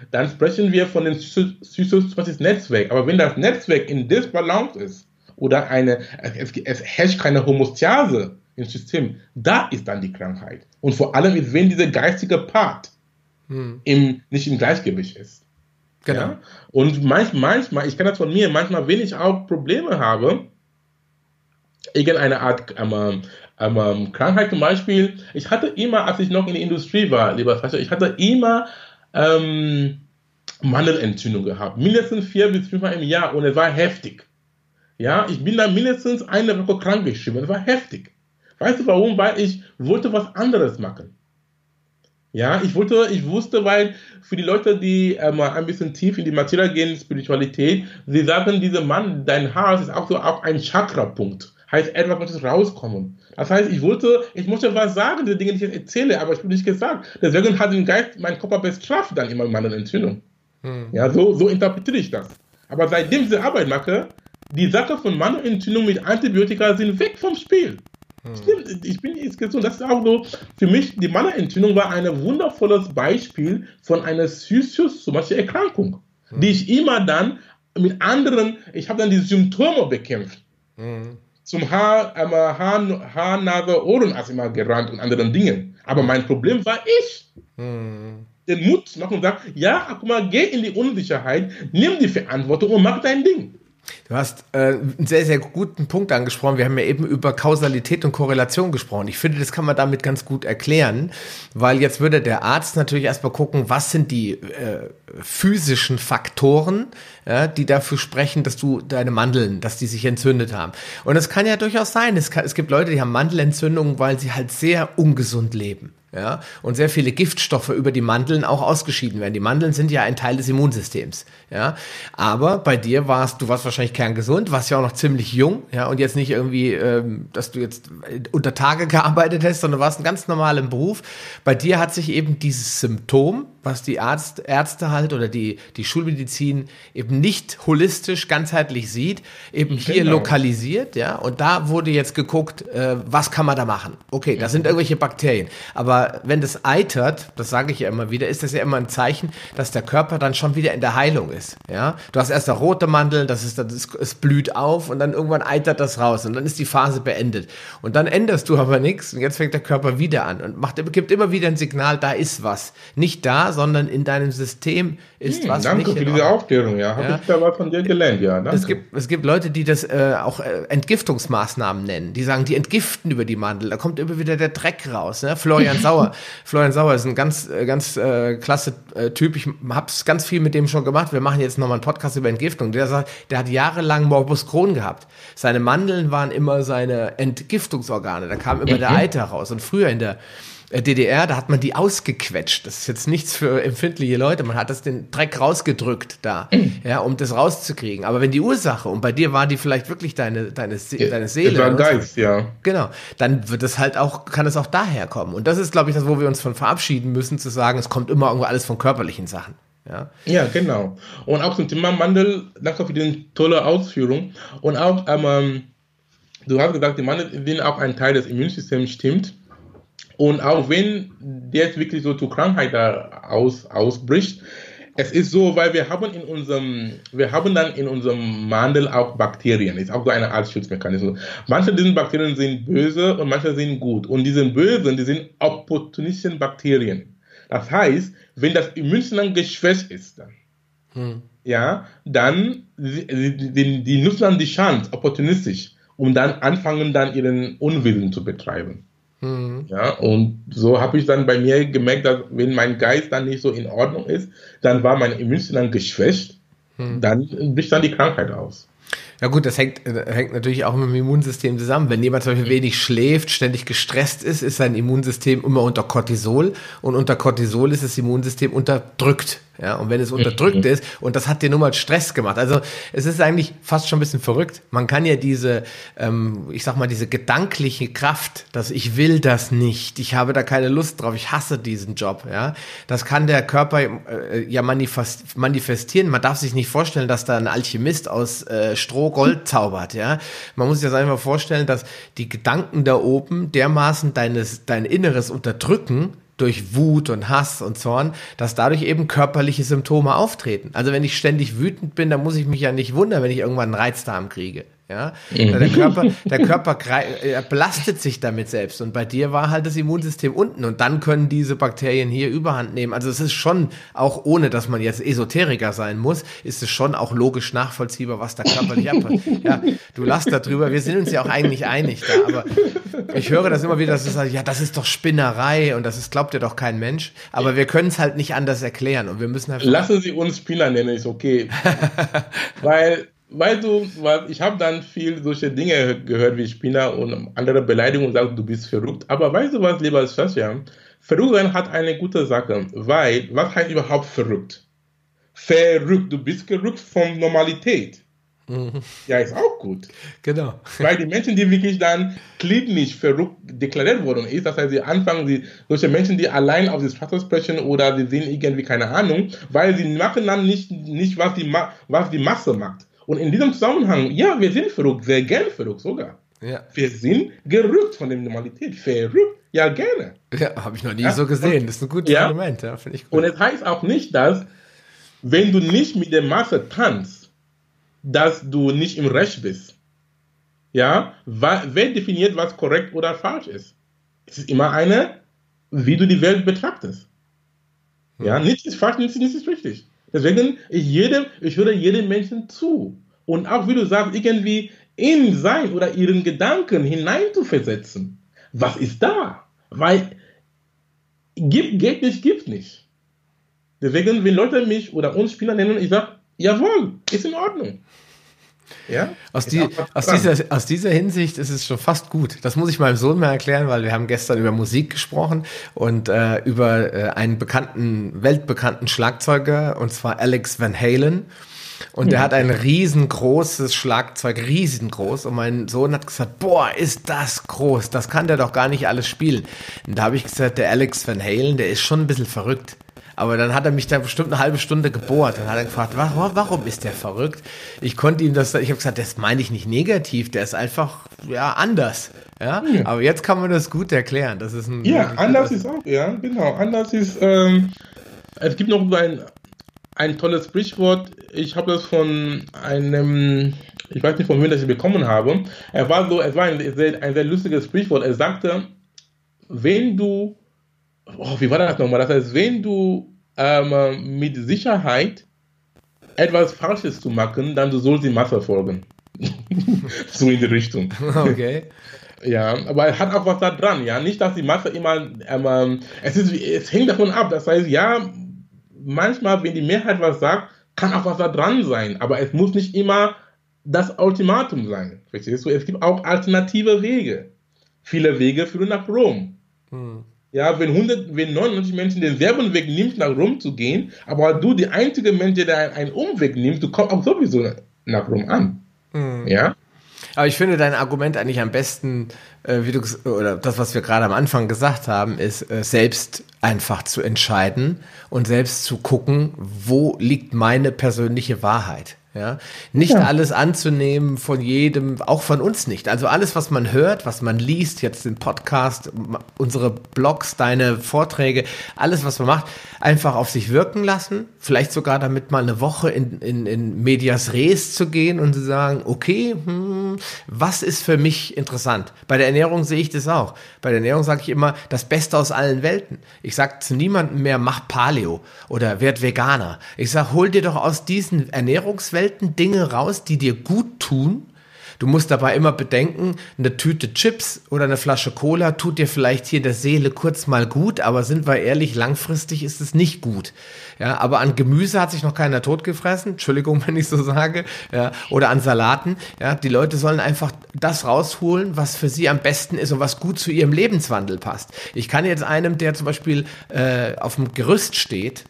dann sprechen wir von dem psychosomatisch Netzwerk. Aber wenn das Netzwerk in Disbalance ist oder eine, es, es herrscht keine Homostase im System, da ist dann die Krankheit. Und vor allem ist, wenn dieser geistige Part hm. im, nicht im Gleichgewicht ist. Genau. Ja? Und manch, manchmal, ich kenne das von mir, manchmal, wenn ich auch Probleme habe, irgendeine Art ähm, ähm, Krankheit zum Beispiel. Ich hatte immer, als ich noch in der Industrie war, lieber Sascha, ich hatte immer ähm, Mandelentzündung gehabt. Mindestens vier bis fünfmal im Jahr und es war heftig. Ja, ich bin dann mindestens eine Woche krank geschrieben. Es war heftig. Weißt du warum? Weil ich wollte was anderes machen. Ja, ich wollte, ich wusste, weil für die Leute, die mal ein bisschen tief in die Materie gehen, Spiritualität, sie sagen, dieser Mann, dein Haar ist auch so auch ein Chakra-Punkt. Heißt, etwas muss rauskommen. Das heißt, ich wollte, ich musste was sagen, die Dinge, die ich jetzt erzähle, aber ich habe nicht gesagt. Deswegen hat den Geist mein Körper bestraft dann immer meine Entzündung. Hm. Ja, so, so interpretiere ich das. Aber seitdem ich diese Arbeit mache, die Sache von Mandelentzündung mit Antibiotika sind weg vom Spiel. Hm. Stimmt, ich bin jetzt gesund. Das ist auch so, für mich, die Mandelentzündung war ein wundervolles Beispiel von einer Psychos, zum Beispiel Erkrankung, hm. die ich immer dann mit anderen, ich habe dann die Symptome bekämpft. Hm. Zum Haar, äh, Haar, Haar, Nase, Ohrenarzt immer gerannt und anderen Dingen. Aber mein Problem war ich. Hm. Den Mut zu machen und sagen, ja, guck mal, geh in die Unsicherheit, nimm die Verantwortung und mach dein Ding. Du hast äh, einen sehr, sehr guten Punkt angesprochen. Wir haben ja eben über Kausalität und Korrelation gesprochen. Ich finde, das kann man damit ganz gut erklären, weil jetzt würde der Arzt natürlich erstmal gucken, was sind die äh, physischen Faktoren, ja, die dafür sprechen, dass du deine Mandeln, dass die sich entzündet haben. Und es kann ja durchaus sein, es, kann, es gibt Leute, die haben Mandelentzündungen, weil sie halt sehr ungesund leben ja, und sehr viele Giftstoffe über die Mandeln auch ausgeschieden werden. Die Mandeln sind ja ein Teil des Immunsystems, ja. Aber bei dir warst, du warst wahrscheinlich kerngesund, warst ja auch noch ziemlich jung, ja, und jetzt nicht irgendwie, ähm, dass du jetzt unter Tage gearbeitet hast, sondern warst ein ganz normaler Beruf. Bei dir hat sich eben dieses Symptom, was die Arzt, Ärzte halt oder die, die Schulmedizin eben nicht holistisch, ganzheitlich sieht, eben hier genau. lokalisiert, ja, und da wurde jetzt geguckt, äh, was kann man da machen? Okay, das sind irgendwelche Bakterien, aber wenn das eitert, das sage ich ja immer wieder, ist das ja immer ein Zeichen, dass der Körper dann schon wieder in der Heilung ist. Ja, du hast erst der rote Mandel, das ist, das ist, es blüht auf und dann irgendwann eitert das raus und dann ist die Phase beendet. Und dann änderst du aber nichts und jetzt fängt der Körper wieder an und macht, gibt immer wieder ein Signal, da ist was. Nicht da, sondern in deinem System ist hm, was. Danke für diese Aufklärung, ja. Habe ja. ich da was von dir gelernt, ja. Danke. Es gibt, es gibt Leute, die das äh, auch äh, Entgiftungsmaßnahmen nennen. Die sagen, die entgiften über die Mandel. Da kommt immer wieder der Dreck raus. Ne? Florian Sauer. Florian Sauer ist ein ganz, äh, ganz äh, klasse äh, Typ. Ich hab's ganz viel mit dem schon gemacht. Wir machen jetzt nochmal einen Podcast über Entgiftung. Der sagt, der hat jahrelang Morbus Crohn gehabt. Seine Mandeln waren immer seine Entgiftungsorgane. Da kam immer der mhm. Eiter raus. Und früher in der DDR, da hat man die ausgequetscht. Das ist jetzt nichts für empfindliche Leute. Man hat das den Dreck rausgedrückt da, mhm. ja, um das rauszukriegen. Aber wenn die Ursache, und bei dir war die vielleicht wirklich deine, deine, deine Seele. War Geist, ja. Genau. Dann wird es halt auch, kann es auch daher kommen. Und das ist, glaube ich, das, wo wir uns von verabschieden müssen, zu sagen, es kommt immer irgendwo alles von körperlichen Sachen. Ja. ja, genau. Und auch zum Thema Mandel, danke für die tolle Ausführung. Und auch, ähm, du hast gesagt, die Mandel sind auch ein Teil des Immunsystems, stimmt. Und auch wenn jetzt wirklich so zur Krankheit da aus, ausbricht, es ist so, weil wir haben in unserem, wir haben dann in unserem Mandel auch Bakterien. Ist auch so eine Art Schutzmechanismus. Manche dieser Bakterien sind böse und manche sind gut. Und diese bösen, die sind opportunistischen Bakterien. Das heißt, wenn das Immunsystem geschwächt ist, dann, hm. ja, dann die, die, die nutzen dann die Chance opportunistisch, um dann anfangen dann ihren Unwillen zu betreiben. Mhm. Ja, und so habe ich dann bei mir gemerkt, dass wenn mein Geist dann nicht so in Ordnung ist, dann war mein Immunsystem dann geschwächt, mhm. dann bricht dann die Krankheit aus. Ja gut, das hängt, äh, hängt natürlich auch mit dem Immunsystem zusammen. Wenn jemand zum Beispiel wenig schläft, ständig gestresst ist, ist sein Immunsystem immer unter Cortisol und unter Cortisol ist das Immunsystem unterdrückt. Ja, und wenn es unterdrückt ist, und das hat dir nur mal Stress gemacht. Also es ist eigentlich fast schon ein bisschen verrückt. Man kann ja diese, ähm, ich sag mal, diese gedankliche Kraft, dass ich will das nicht, ich habe da keine Lust drauf, ich hasse diesen Job, ja, das kann der Körper äh, ja manifestieren. Man darf sich nicht vorstellen, dass da ein Alchemist aus äh, Stroh Gold zaubert, ja. Man muss sich das einfach vorstellen, dass die Gedanken da oben dermaßen deines, dein Inneres unterdrücken, durch Wut und Hass und Zorn, dass dadurch eben körperliche Symptome auftreten. Also wenn ich ständig wütend bin, dann muss ich mich ja nicht wundern, wenn ich irgendwann einen Reizdarm kriege. Ja, mhm. der Körper, der Körper belastet sich damit selbst. Und bei dir war halt das Immunsystem unten. Und dann können diese Bakterien hier Überhand nehmen. Also es ist schon, auch ohne dass man jetzt Esoteriker sein muss, ist es schon auch logisch nachvollziehbar, was da körperlich abpassiert. Ja, du lachst darüber. Wir sind uns ja auch eigentlich einig da. Aber ich höre das immer wieder, dass du sagst, ja, das ist doch Spinnerei und das ist, glaubt ja doch kein Mensch. Aber wir können es halt nicht anders erklären. Und wir müssen halt. Lassen Sie uns Spinner nennen, ist okay. Weil weil du, weil ich habe dann viel solche Dinge gehört wie Spinner und andere Beleidigungen und sagst, du bist verrückt. Aber weißt du was, lieber Sascha? Verrückt sein hat eine gute Sache, weil, was heißt überhaupt verrückt? Verrückt, du bist gerückt von Normalität. Mhm. Ja, ist auch gut. Genau. Weil die Menschen, die wirklich dann klinisch verrückt deklariert worden ist, das heißt, sie anfangen, die, solche Menschen, die allein auf die Sprache sprechen oder sie sehen irgendwie keine Ahnung, weil sie machen dann nicht, nicht was, die, was die Masse macht. Und in diesem Zusammenhang, ja, wir sind verrückt, sehr gerne verrückt sogar. Ja. Wir sind gerückt von der Normalität. Verrückt, ja, gerne. Ja, habe ich noch nie ja. so gesehen. Das ist ein gutes ja. Argument, ja, finde ich gut. Und es heißt auch nicht, dass, wenn du nicht mit der Masse tanzt, dass du nicht im Recht bist. Ja, wer definiert, was korrekt oder falsch ist? Es ist immer eine, wie du die Welt betrachtest. Ja, hm. nichts ist falsch, nichts, nichts ist richtig. Deswegen, ich, jedem, ich höre jedem Menschen zu. Und auch, wie du sagst, irgendwie in sein oder ihren Gedanken hineinzuversetzen. Was ist da? Weil gibt, geht nicht, gibt nicht. Deswegen, wenn Leute mich oder uns Spieler nennen, ich sage, jawohl, ist in Ordnung. Ja? Aus, die, aus, dieser, aus dieser Hinsicht ist es schon fast gut. Das muss ich meinem Sohn mal erklären, weil wir haben gestern über Musik gesprochen und äh, über äh, einen bekannten, weltbekannten Schlagzeuger, und zwar Alex Van Halen. Und der hat ein riesengroßes Schlagzeug, riesengroß. Und mein Sohn hat gesagt, boah, ist das groß. Das kann der doch gar nicht alles spielen. Und da habe ich gesagt, der Alex Van Halen, der ist schon ein bisschen verrückt. Aber dann hat er mich da bestimmt eine halbe Stunde gebohrt. Dann hat er gefragt, warum, warum ist der verrückt? Ich konnte ihm das, ich habe gesagt, das meine ich nicht negativ, der ist einfach, ja, anders. Ja? ja? aber jetzt kann man das gut erklären. Das ist ein, ja, anders ist auch, ja, genau. Anders ist, ähm, es gibt noch ein, ein tolles Sprichwort. Ich habe das von einem, ich weiß nicht von wem das ich bekommen habe. Er war so, es war ein sehr, ein sehr lustiges Sprichwort. Er sagte, wenn du, oh, wie war das nochmal? Das heißt, wenn du ähm, mit Sicherheit etwas Falsches zu machen, dann du sollst die Masse folgen. so in die Richtung. Okay. Ja, aber es hat auch was da dran, ja. Nicht, dass die Masse immer, ähm, es, ist, es hängt davon ab. Das heißt, ja, manchmal, wenn die Mehrheit was sagt, kann auch was da dran sein. Aber es muss nicht immer das Ultimatum sein. Verstehst du? Es gibt auch alternative Wege. Viele Wege führen nach Rom. Hm. Ja, wenn, 100, wenn 99 Menschen denselben Weg nimmt, nach Rom zu gehen, aber du die einzige Mensch, der einen Umweg nimmt, du kommst auch sowieso nach Rom an. Mhm. Ja. Aber ich finde dein Argument eigentlich am besten, äh, wie du oder das, was wir gerade am Anfang gesagt haben, ist äh, selbst einfach zu entscheiden und selbst zu gucken, wo liegt meine persönliche Wahrheit. Ja, nicht ja. alles anzunehmen von jedem, auch von uns nicht. Also alles, was man hört, was man liest, jetzt den Podcast, unsere Blogs, deine Vorträge, alles, was man macht, einfach auf sich wirken lassen. Vielleicht sogar damit mal eine Woche in, in, in Medias Res zu gehen und zu sagen, okay, hm, was ist für mich interessant? Bei der Ernährung sehe ich das auch. Bei der Ernährung sage ich immer, das Beste aus allen Welten. Ich sage zu niemandem mehr, mach Paleo oder werd Veganer. Ich sage, hol dir doch aus diesen Ernährungswelten selten Dinge raus, die dir gut tun. Du musst dabei immer bedenken, eine Tüte Chips oder eine Flasche Cola tut dir vielleicht hier der Seele kurz mal gut, aber sind wir ehrlich, langfristig ist es nicht gut. Ja, aber an Gemüse hat sich noch keiner totgefressen. Entschuldigung, wenn ich so sage. Ja, oder an Salaten. Ja, die Leute sollen einfach das rausholen, was für sie am besten ist und was gut zu ihrem Lebenswandel passt. Ich kann jetzt einem, der zum Beispiel äh, auf dem Gerüst steht,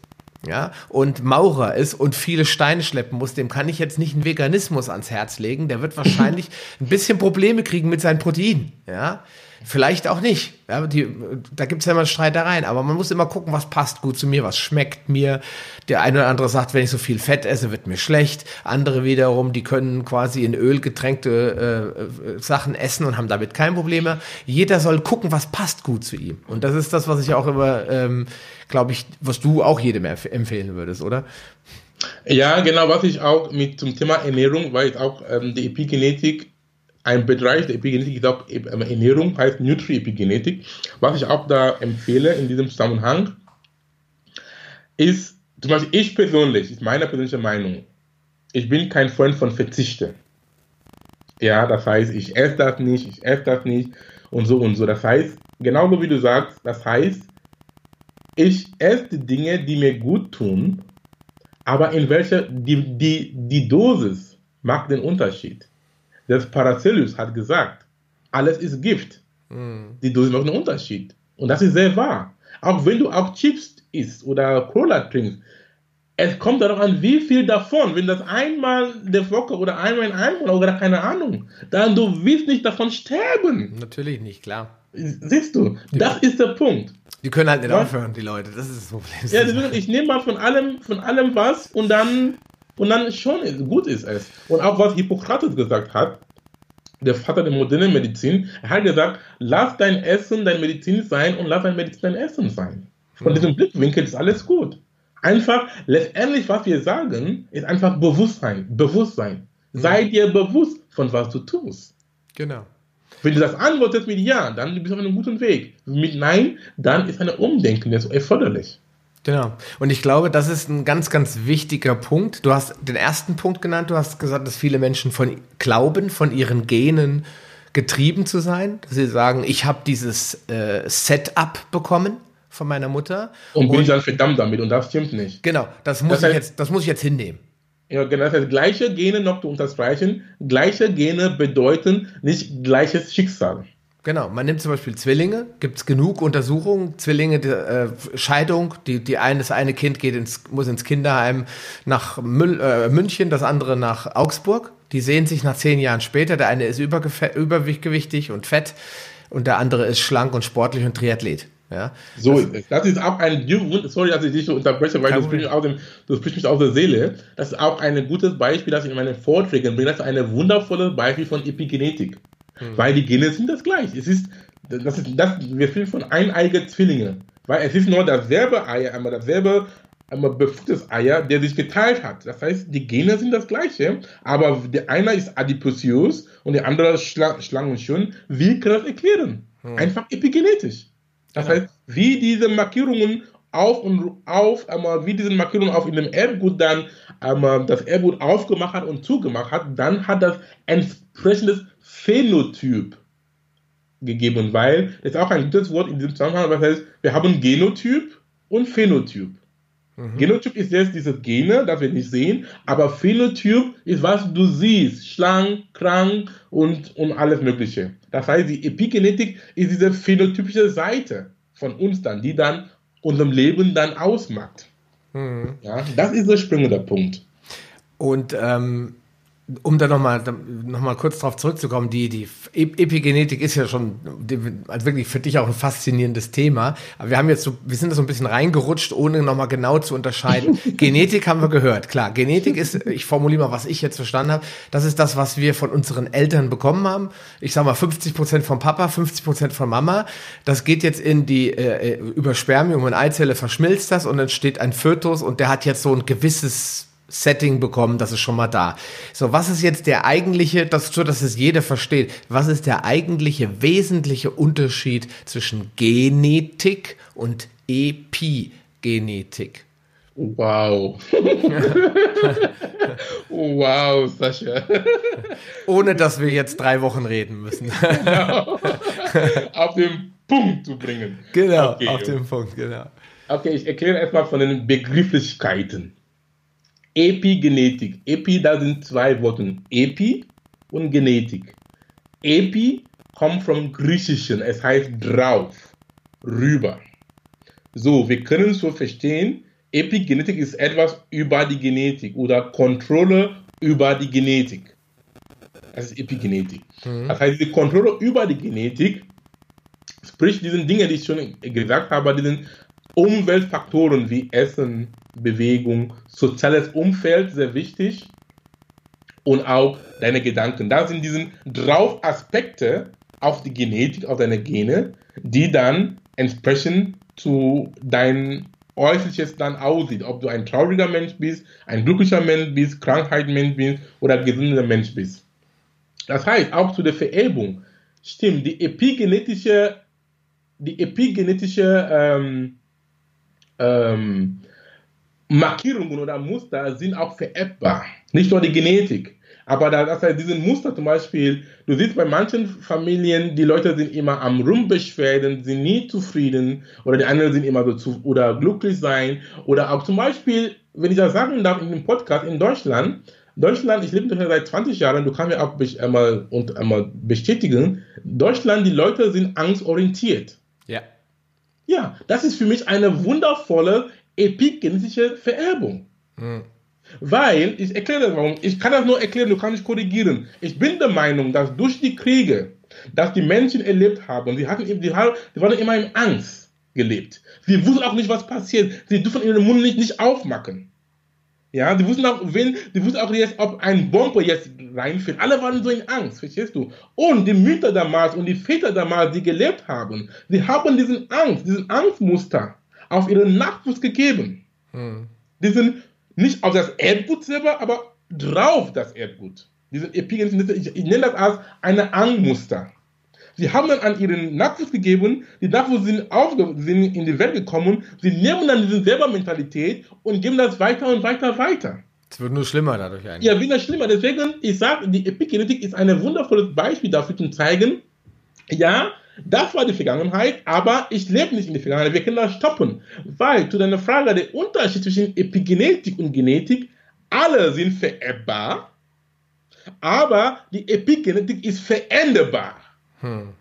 ja, und Maurer ist und viele Steine schleppen muss, dem kann ich jetzt nicht einen Veganismus ans Herz legen. Der wird wahrscheinlich ein bisschen Probleme kriegen mit seinen Proteinen, ja. Vielleicht auch nicht. Ja, die, da gibt es ja immer Streitereien, aber man muss immer gucken, was passt gut zu mir, was schmeckt mir. Der eine oder andere sagt, wenn ich so viel Fett esse, wird mir schlecht. Andere wiederum, die können quasi in Öl getränkte äh, äh Sachen essen und haben damit kein Problem mehr. Jeder soll gucken, was passt gut zu ihm. Und das ist das, was ich auch immer, ähm, glaube ich, was du auch jedem empfehlen würdest, oder? Ja, genau, was ich auch mit zum Thema Ernährung, weil ich auch ähm, die Epigenetik, ein Bereich der Epigenetik ist auch ähm, Ernährung, heißt Nutri-Epigenetik. Was ich auch da empfehle in diesem Zusammenhang, ist, zum Beispiel ich persönlich, ist meine persönliche Meinung, ich bin kein Freund von Verzichte. Ja, das heißt, ich esse das nicht, ich esse das nicht und so und so. Das heißt, genauso wie du sagst, das heißt, ich esse die Dinge, die mir gut tun, aber in welcher, die, die, die Dosis macht den Unterschied. Das Paracellus hat gesagt, alles ist Gift. Mm. Die Dosis macht einen Unterschied. Und das ist sehr wahr. Auch wenn du auch Chips isst oder Cola trinkst, es kommt darauf an, wie viel davon. Wenn das einmal der Woche oder einmal in einem Monat oder keine Ahnung, dann du willst nicht davon sterben. Natürlich nicht, klar. Siehst du, das ist der Punkt. Die können halt nicht ja? aufhören, die Leute. Das ist das Problem. Ja, deswegen, ich nehme mal von allem, von allem was und dann, und dann schon gut ist es. Und auch was Hippokrates gesagt hat, der Vater der modernen Medizin, er hat gesagt, lass dein Essen dein Medizin sein und lass dein Medizin dein Essen sein. Von diesem Blickwinkel ist alles gut. Einfach, letztendlich, was wir sagen, ist einfach Bewusstsein. Bewusstsein. Mhm. Sei dir bewusst, von was du tust. Genau. Wenn du das antwortest mit Ja, dann bist du auf einem guten Weg. Mit Nein, dann ist eine Umdenken erforderlich. Genau. Und ich glaube, das ist ein ganz, ganz wichtiger Punkt. Du hast den ersten Punkt genannt. Du hast gesagt, dass viele Menschen von glauben, von ihren Genen getrieben zu sein. Dass sie sagen, ich habe dieses äh, Setup bekommen von meiner Mutter. Und bin und, dann verdammt damit. Und das stimmt nicht. Genau. Das muss, das heißt, ich, jetzt, das muss ich jetzt hinnehmen. Ja, genau. Das heißt, gleiche Gene noch zu unterstreichen. Gleiche Gene bedeuten nicht gleiches Schicksal. Genau, man nimmt zum Beispiel Zwillinge, gibt es genug Untersuchungen, Zwillinge, die, äh, Scheidung, die, die eine, das eine Kind geht ins, muss ins Kinderheim nach Müll, äh, München, das andere nach Augsburg. Die sehen sich nach zehn Jahren später, der eine ist übergewichtig und fett und der andere ist schlank und sportlich und Triathlet. Ja, so das. Das ist auch ein, sorry, dass ich dich so unterbreche, weil du sprichst, aus dem, du sprichst mich aus der Seele. Das ist auch ein gutes Beispiel, das ich in meinen Vorträgen bringe. Das ist ein wundervolles Beispiel von Epigenetik. Hm. Weil die Gene sind das gleich. Es ist, das ist, das, wir sprechen von eineiige Zwillinge. Weil es ist nur dasselbe Eier, einmal dasselbe einmal befruchtetes Eier, der sich geteilt hat. Das heißt, die Gene sind das gleiche, aber der eine ist adipös und der andere schlank, schlank und schön. Wie kann das erklären? Hm. Einfach epigenetisch. Das genau. heißt, wie diese Markierungen auf und auf, einmal wie diese Markierungen auf in dem Erbgut dann einmal das Erbgut aufgemacht hat und zugemacht hat, dann hat das entsprechendes Phänotyp gegeben, weil das ist auch ein gutes Wort in diesem Zusammenhang, was heißt, wir haben Genotyp und Phänotyp. Mhm. Genotyp ist jetzt diese Gene, das wir nicht sehen, aber Phänotyp ist, was du siehst, schlank, krank und, und alles Mögliche. Das heißt, die Epigenetik ist diese phänotypische Seite von uns dann, die dann unserem Leben dann ausmacht. Mhm. Ja, das ist der springende Punkt. Und ähm, um da nochmal noch mal kurz drauf zurückzukommen, die, die Epigenetik ist ja schon also wirklich für dich auch ein faszinierendes Thema. Aber wir haben jetzt so, wir sind da so ein bisschen reingerutscht, ohne nochmal genau zu unterscheiden. Genetik haben wir gehört, klar. Genetik ist, ich formuliere mal, was ich jetzt verstanden habe, das ist das, was wir von unseren Eltern bekommen haben. Ich sag mal 50 Prozent von Papa, 50 Prozent von Mama. Das geht jetzt in die, äh, über Spermium und Eizelle verschmilzt das und dann steht ein Fötus und der hat jetzt so ein gewisses Setting bekommen, das ist schon mal da. So, was ist jetzt der eigentliche, das, so dass es jeder versteht, was ist der eigentliche wesentliche Unterschied zwischen Genetik und Epigenetik? Wow. wow, Sascha. Ohne dass wir jetzt drei Wochen reden müssen. genau. Auf den Punkt zu bringen. Genau, okay. auf den Punkt, genau. Okay, ich erkläre erstmal von den Begrifflichkeiten. Epigenetik. Epi, da sind zwei Worte. Epi und Genetik. Epi kommt vom Griechischen. Es heißt drauf, rüber. So, wir können so verstehen, Epigenetik ist etwas über die Genetik oder Kontrolle über die Genetik. Das ist Epigenetik. Mhm. Das heißt, die Kontrolle über die Genetik, sprich diesen Dingen, die ich schon gesagt habe, diesen Umweltfaktoren wie Essen, Bewegung, soziales Umfeld sehr wichtig und auch deine Gedanken. Da sind diese drauf Aspekte auf die Genetik, auf deine Gene, die dann entsprechend zu deinen Äußerliches dann aussieht. Ob du ein trauriger Mensch bist, ein glücklicher Mensch bist, Krankheitsmensch bist oder gesunder Mensch bist. Das heißt, auch zu der Vererbung stimmt, die epigenetische, die epigenetische ähm, ähm, Markierungen oder Muster sind auch vererbbar. Nicht nur die Genetik. Aber da, das heißt, diesen Muster zum Beispiel, du siehst bei manchen Familien, die Leute sind immer am Rumbeschwerden, sind nie zufrieden oder die anderen sind immer so zu, oder glücklich sein. Oder auch zum Beispiel, wenn ich das sagen darf in dem Podcast in Deutschland, Deutschland, ich lebe in Deutschland seit 20 Jahren, du kannst mir auch einmal, und einmal bestätigen, Deutschland, die Leute sind angstorientiert. Ja. Ja, das ist für mich eine wundervolle epigenetische Vererbung. Mhm. Weil, ich erkläre das warum, ich kann das nur erklären, du kannst mich korrigieren. Ich bin der Meinung, dass durch die Kriege, dass die Menschen erlebt haben, sie hatten, die, waren immer in Angst gelebt. Sie wussten auch nicht, was passiert. Sie dürfen ihren Mund nicht, nicht aufmachen. Ja, die wussten auch, wenn, die wussten auch jetzt, ob ein Bombe jetzt reinfällt. Alle waren so in Angst, verstehst du? Und die Mütter damals und die Väter damals, die gelebt haben, die haben diesen Angst, diesen Angstmuster auf ihren Nachwuchs gegeben. Hm. Die sind nicht auf das Erdgut selber, aber drauf das Erdgut. Diese Epigenetik, ich, ich nenne das als eine Angmuster. Sie haben dann an ihren Nachwuchs gegeben, die Nachwuchs sind, aufge sind in die Welt gekommen, sie nehmen dann diese Selbermentalität und geben das weiter und weiter weiter. Es wird nur schlimmer dadurch eigentlich. Ja, wieder schlimmer. Deswegen, ich sage, die Epigenetik ist ein wundervolles Beispiel dafür zu zeigen, ja, das war die Vergangenheit, aber ich lebe nicht in der Vergangenheit. Wir können das stoppen. Weil zu deiner Frage, der Unterschied zwischen Epigenetik und Genetik, alle sind vererbbar, aber die Epigenetik ist veränderbar. Hm.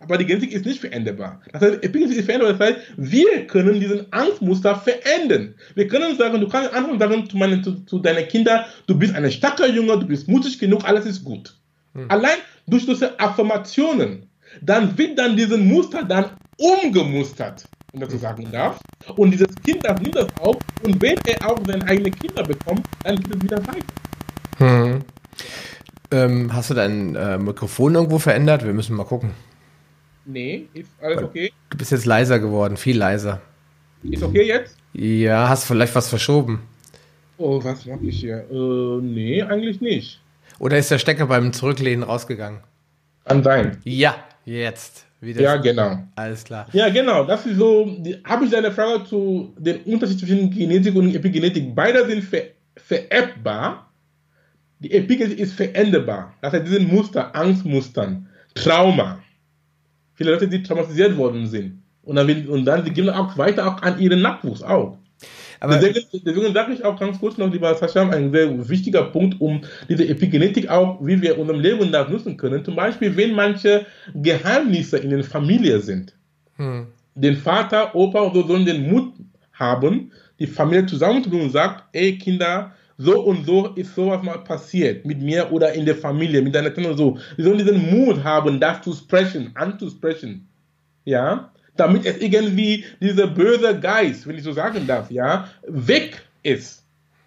Aber die Genetik ist nicht veränderbar. Das heißt, Epigenetik ist veränderbar. Das heißt, wir können diesen Angstmuster verändern. Wir können sagen, du kannst einfach sagen zu, meine, zu, zu deinen Kindern, du bist ein starker Junge, du bist mutig genug, alles ist gut. Hm. Allein durch diese Affirmationen dann wird dann diesen Muster dann umgemustert, wenn man so sagen darf. Und dieses Kind das nimmt das auf und wenn er auch seine eigenen Kinder bekommt, dann geht es wieder weiter. Hm. Ähm, hast du dein äh, Mikrofon irgendwo verändert? Wir müssen mal gucken. Nee, ist alles okay. Du bist jetzt leiser geworden, viel leiser. Ist okay jetzt? Ja, hast vielleicht was verschoben. Oh, was mache ich hier? Äh, nee, eigentlich nicht. Oder ist der Stecker beim Zurücklehnen rausgegangen? Kann sein. Ja, Jetzt. Wieder ja, genau. Alles klar. Ja, genau. Das ist so. Habe ich eine Frage zu dem Unterschied zwischen Genetik und Epigenetik? Beide sind ver vererbbar. Die Epigenetik ist veränderbar. Das heißt, diese Muster, Angstmustern, Trauma. Viele Leute, die traumatisiert worden sind. Und dann, und dann die geben auch weiter auch an ihren Nachwuchs auch. Aber deswegen, sage ich auch ganz kurz noch, lieber Sascha, ein sehr wichtiger Punkt, um diese Epigenetik auch, wie wir unserem Leben nach nutzen können. Zum Beispiel, wenn manche Geheimnisse in der Familie sind. Hm. Den Vater, Opa oder so sollen den Mut haben, die Familie zusammenzubringen und sagt, ey Kinder, so und so ist sowas mal passiert mit mir oder in der Familie, mit deiner Kinder und so. Sie sollen diesen Mut haben, das zu sprechen, anzusprechen. Ja, damit es irgendwie dieser böse Geist, wenn ich so sagen darf, ja, weg ist.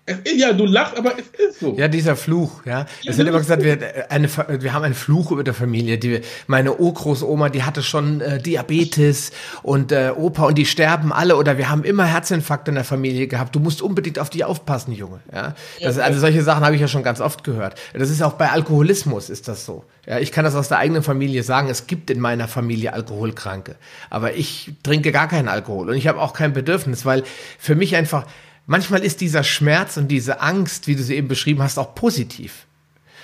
Es ist ja, du lachst, aber es ist so. Ja, dieser Fluch, ja. Es wird immer gesagt, wir, eine, wir haben einen Fluch über der Familie. Die, meine Urgroßoma, die hatte schon äh, Diabetes und äh, Opa und die sterben alle oder wir haben immer Herzinfarkt in der Familie gehabt. Du musst unbedingt auf die aufpassen, Junge. Ja? Das, also solche Sachen habe ich ja schon ganz oft gehört. Das ist auch bei Alkoholismus ist das so. Ja, ich kann das aus der eigenen Familie sagen. Es gibt in meiner Familie Alkoholkranke. Aber ich trinke gar keinen Alkohol und ich habe auch kein Bedürfnis, weil für mich einfach manchmal ist dieser Schmerz und diese Angst, wie du sie eben beschrieben hast, auch positiv.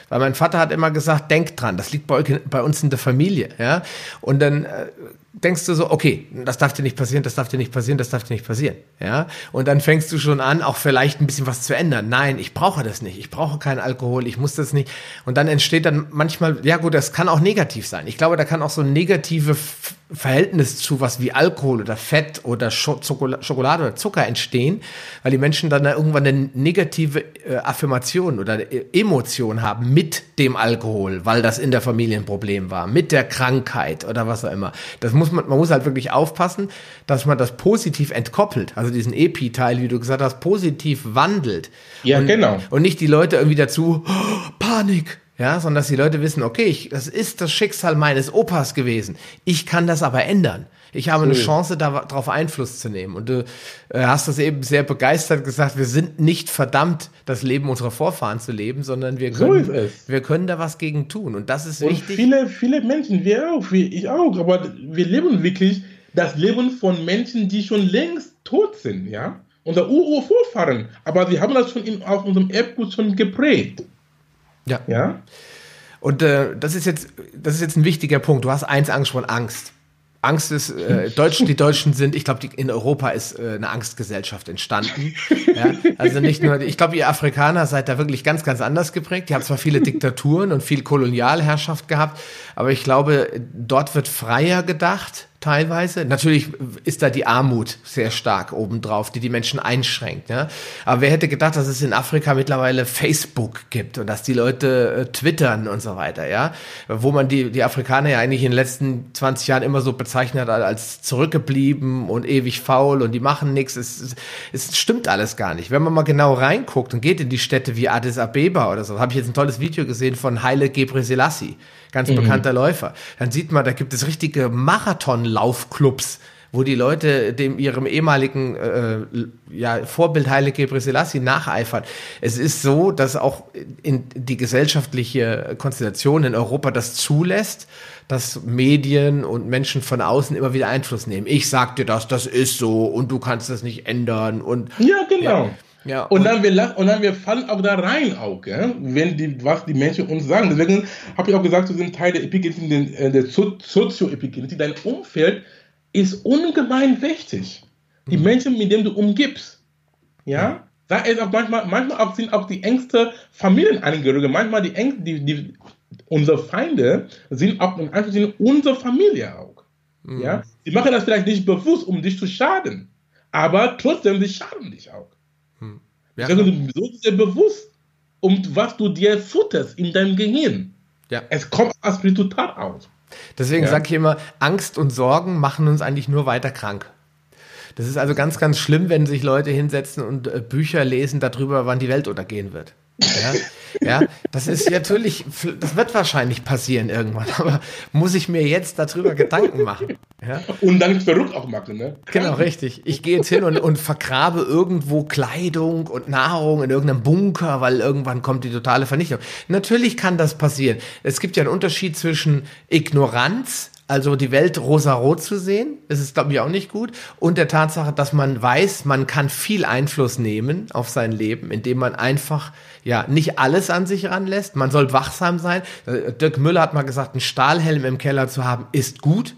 Weil mein Vater hat immer gesagt, denk dran, das liegt bei, bei uns in der Familie, ja. Und dann äh, denkst du so, okay, das darf dir nicht passieren, das darf dir nicht passieren, das darf dir nicht passieren, ja. Und dann fängst du schon an, auch vielleicht ein bisschen was zu ändern. Nein, ich brauche das nicht, ich brauche keinen Alkohol, ich muss das nicht. Und dann entsteht dann manchmal, ja gut, das kann auch negativ sein. Ich glaube, da kann auch so ein negative Verhältnis zu was wie Alkohol oder Fett oder Schokolade oder Zucker entstehen, weil die Menschen dann da irgendwann eine negative äh, Affirmation oder Emotion haben mit dem Alkohol, weil das in der Familie ein Problem war, mit der Krankheit oder was auch immer. Das muss man, man muss halt wirklich aufpassen, dass man das positiv entkoppelt, also diesen Epi-Teil, wie du gesagt hast, positiv wandelt. Ja, und, genau. Und nicht die Leute irgendwie dazu, oh, Panik, ja, sondern dass die Leute wissen, okay, ich, das ist das Schicksal meines Opas gewesen. Ich kann das aber ändern. Ich habe eine Chance, darauf Einfluss zu nehmen. Und du äh, hast das eben sehr begeistert gesagt, wir sind nicht verdammt, das Leben unserer Vorfahren zu leben, sondern wir können, so wir können da was gegen tun. Und das ist und wichtig. Viele, viele Menschen, wir auch, ich auch, aber wir leben wirklich das Leben von Menschen, die schon längst tot sind, ja. Unser Ur-Vorfahren. Aber sie haben das schon in, auf unserem Erbgut schon geprägt. Ja. Ja. Und äh, das ist jetzt, das ist jetzt ein wichtiger Punkt. Du hast eins angesprochen, Angst. Angst ist, äh, Deutsch, die Deutschen sind, ich glaube, in Europa ist äh, eine Angstgesellschaft entstanden. Ja? Also nicht nur, ich glaube, ihr Afrikaner seid da wirklich ganz, ganz anders geprägt. Die haben zwar viele Diktaturen und viel Kolonialherrschaft gehabt, aber ich glaube, dort wird freier gedacht teilweise. Natürlich ist da die Armut sehr stark obendrauf, die die Menschen einschränkt. Ja? Aber wer hätte gedacht, dass es in Afrika mittlerweile Facebook gibt und dass die Leute äh, twittern und so weiter, ja? Wo man die, die Afrikaner ja eigentlich in den letzten 20 Jahren immer so bezeichnet hat als zurückgeblieben und ewig faul und die machen nichts. Es, es stimmt alles gar nicht. Wenn man mal genau reinguckt und geht in die Städte wie Addis Abeba oder so, habe ich jetzt ein tolles Video gesehen von Haile Gebrselassie ganz mhm. bekannter Läufer. Dann sieht man, da gibt es richtige Marathonlaufclubs, wo die Leute dem ihrem ehemaligen äh, ja, Vorbild Haile Gebrselassie nacheifern. Es ist so, dass auch in die gesellschaftliche Konstellation in Europa das zulässt, dass Medien und Menschen von außen immer wieder Einfluss nehmen. Ich sag dir das, das ist so und du kannst das nicht ändern und ja genau. Ja. Ja, und, und, dann wir und dann wir fallen auch da rein auch, gell? wenn die was die Menschen uns sagen. Deswegen habe ich auch gesagt, wir sind Teil der Epigenetik, äh, der Sozioepigenetik. Dein Umfeld ist ungemein wichtig. Die mhm. Menschen, mit denen du umgibst, ja, da ist auch manchmal, manchmal auch sind auch die engste Familienangehörige, manchmal die engste, die, die unsere Feinde sind auch in Anführungszeichen unsere Familie auch. Mhm. Ja, die machen das vielleicht nicht bewusst, um dich zu schaden, aber trotzdem, sie schaden dich auch. Ja. Also, du bist dir bewusst, um was du dir futterst in deinem Gehirn. Ja. Es kommt als Resultat aus. Deswegen ja. sage ich immer, Angst und Sorgen machen uns eigentlich nur weiter krank. Das ist also ganz, ganz schlimm, wenn sich Leute hinsetzen und äh, Bücher lesen darüber, wann die Welt untergehen wird. Ja, ja, das ist natürlich, das wird wahrscheinlich passieren irgendwann, aber muss ich mir jetzt darüber Gedanken machen? Ja? Und dann verrückt auch machen, ne? Genau, richtig. Ich gehe jetzt hin und, und vergrabe irgendwo Kleidung und Nahrung in irgendeinem Bunker, weil irgendwann kommt die totale Vernichtung. Natürlich kann das passieren. Es gibt ja einen Unterschied zwischen Ignoranz also die Welt rosarot zu sehen, das ist, glaube ich, auch nicht gut. Und der Tatsache, dass man weiß, man kann viel Einfluss nehmen auf sein Leben, indem man einfach ja nicht alles an sich ranlässt. Man soll wachsam sein. Äh, Dirk Müller hat mal gesagt, einen Stahlhelm im Keller zu haben, ist gut,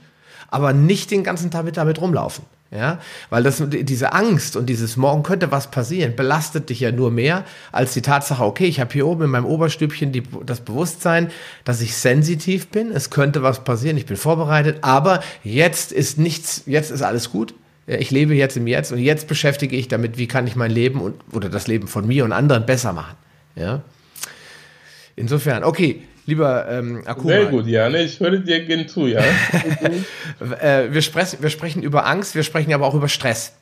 aber nicht den ganzen Tag mit damit rumlaufen. Ja, weil das, diese Angst und dieses Morgen könnte was passieren, belastet dich ja nur mehr als die Tatsache, okay, ich habe hier oben in meinem Oberstübchen die, das Bewusstsein, dass ich sensitiv bin, es könnte was passieren, ich bin vorbereitet, aber jetzt ist nichts, jetzt ist alles gut. Ich lebe jetzt im Jetzt und jetzt beschäftige ich damit, wie kann ich mein Leben und, oder das Leben von mir und anderen besser machen. Ja. Insofern, okay, Lieber ähm, Akuma. Sehr gut, ja, ne? ich höre dir gerne zu, ja. äh, wir, sprechen, wir sprechen über Angst, wir sprechen aber auch über Stress.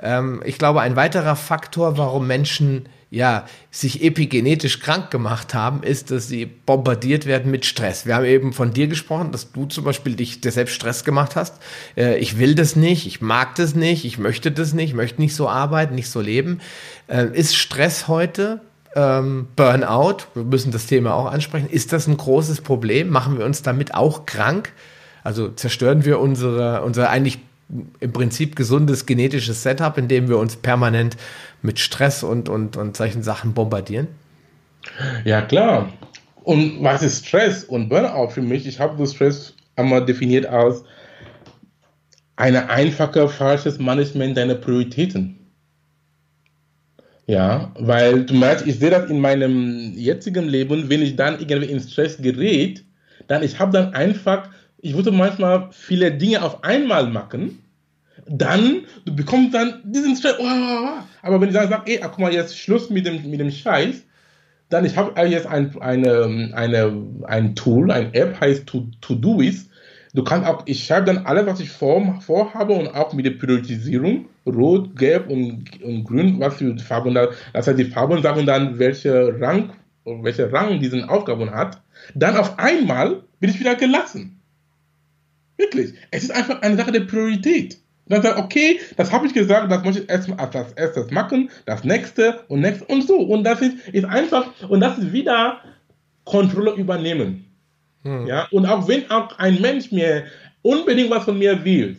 Ähm, ich glaube, ein weiterer Faktor, warum Menschen ja, sich epigenetisch krank gemacht haben, ist, dass sie bombardiert werden mit Stress. Wir haben eben von dir gesprochen, dass du zum Beispiel dich dir selbst Stress gemacht hast. Äh, ich will das nicht, ich mag das nicht, ich möchte das nicht, ich möchte nicht so arbeiten, nicht so leben. Äh, ist Stress heute ähm, Burnout, wir müssen das Thema auch ansprechen. Ist das ein großes Problem? Machen wir uns damit auch krank? Also zerstören wir unsere, unser eigentlich im Prinzip gesundes genetisches Setup, indem wir uns permanent mit Stress und, und, und solchen Sachen bombardieren? Ja, klar. Und was ist Stress und Burnout für mich? Ich habe das Stress einmal definiert als ein einfacher, falsches Management deiner Prioritäten. Ja, weil du meinst, ich sehe das in meinem jetzigen Leben, wenn ich dann irgendwie in Stress gerät, dann ich habe dann einfach, ich würde manchmal viele Dinge auf einmal machen, dann, du bekommst dann diesen Stress, oh, oh, oh. aber wenn ich dann sage, ey, guck mal, jetzt Schluss mit dem, mit dem Scheiß, dann ich habe jetzt ein, eine, eine, ein Tool, ein App heißt To-Doist, Du kannst auch, ich schreibe dann alles, was ich vor, vorhabe und auch mit der Priorisierung, rot, gelb und, und grün, was für Farben da, das heißt, die Farben sagen dann, welche Rang welche Rang diese Aufgaben hat, dann auf einmal bin ich wieder gelassen. Wirklich. Es ist einfach eine Sache der Priorität. Und dann sagt, okay, das habe ich gesagt, das muss ich erstmal als erstes machen, das nächste und nächste und so. Und das ist, ist einfach, und das ist wieder Kontrolle übernehmen. Hm. Ja, und auch wenn auch ein Mensch mir unbedingt was von mir will,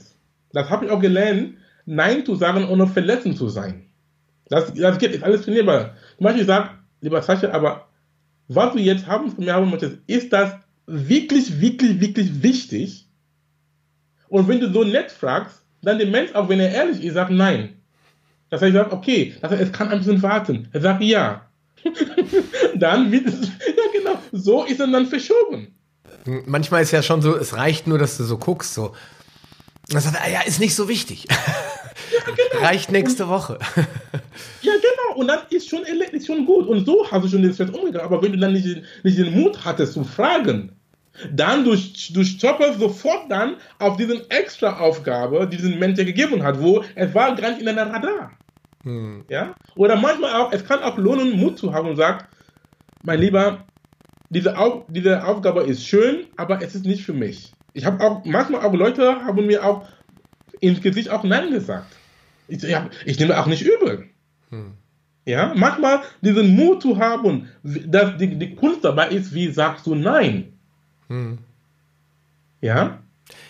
das habe ich auch gelernt, Nein zu sagen, ohne verletzend zu sein. Das, das geht, ist alles trainierbar. Zum Beispiel sagt, lieber Sascha, aber was du jetzt haben von mir haben möchtest, ist das wirklich, wirklich, wirklich wichtig? Und wenn du so nett fragst, dann der Mensch, auch wenn er ehrlich ist, sagt nein. Das heißt, er sagt, okay, das heißt, es kann ein bisschen warten. Er sagt ja. dann wird es, ja genau, so ist er dann verschoben. Manchmal ist ja schon so, es reicht nur, dass du so guckst, so. Und sagt er, ja, ist nicht so wichtig. Ja, genau. Reicht nächste Woche. ja, genau. Und das ist schon, ist schon gut. Und so hast du schon den Stress umgegangen. Aber wenn du dann nicht, nicht den Mut hattest zu fragen, dann du, du stopperst sofort dann auf diesen extra Aufgabe, die diesen Mensch gegeben hat, wo es war gar nicht in deiner Radar. Hm. Ja? Oder manchmal auch, es kann auch lohnen, Mut zu haben und sagt, mein Lieber, diese, Auf, diese Aufgabe ist schön, aber es ist nicht für mich. Ich habe auch, manchmal auch Leute haben mir auch ins Gesicht auch Nein gesagt. Ich, ich, ich nehme auch nicht übel. Hm. Ja, manchmal diesen Mut zu haben, dass die, die Kunst dabei ist, wie sagst du Nein? Hm. Ja?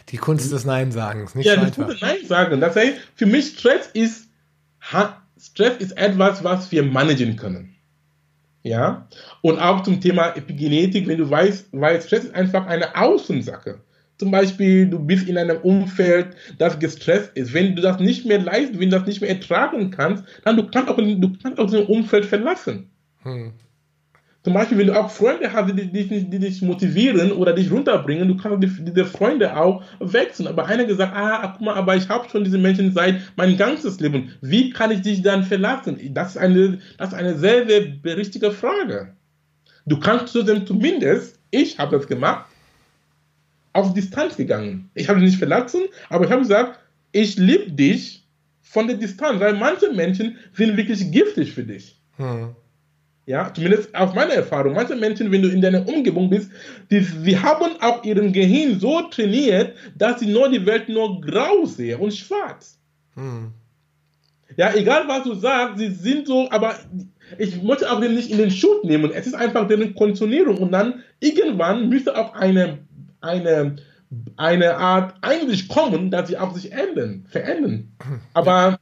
Die Kunst des Nein-Sagens, nicht Ja, die Kunst des Nein-Sagen. Das heißt, für mich Stress ist, Stress ist etwas, was wir managen können. Ja? Und auch zum Thema Epigenetik, wenn du weißt, weil Stress ist einfach eine Außensache. Zum Beispiel, du bist in einem Umfeld, das gestresst ist. Wenn du das nicht mehr leisten, wenn du das nicht mehr ertragen kannst, dann du kannst auch, du kannst auch das Umfeld verlassen. Hm. Zum Beispiel, wenn du auch Freunde hast, die, die, die dich motivieren oder dich runterbringen, du kannst diese Freunde auch wechseln. Aber einer gesagt, ah, guck mal, aber ich habe schon diese Menschen seit mein ganzes Leben. Wie kann ich dich dann verlassen? Das ist eine, das ist eine sehr, sehr richtige Frage. Du kannst zumindest, ich habe das gemacht, auf Distanz gegangen. Ich habe dich nicht verlassen, aber ich habe gesagt, ich liebe dich von der Distanz, weil manche Menschen sind wirklich giftig für dich. Hm. Ja, zumindest auf meiner Erfahrung. Manche Menschen, wenn du in deiner Umgebung bist, die, sie haben auch ihren Gehirn so trainiert, dass sie nur die Welt nur grau sehen und schwarz. Hm. Ja, egal was du sagst, sie sind so, aber ich möchte auch den nicht in den Schutz nehmen. Es ist einfach deren Konditionierung und dann irgendwann müsste auch eine, eine, eine Art eigentlich kommen, dass sie auch sich ändern, verändern. Aber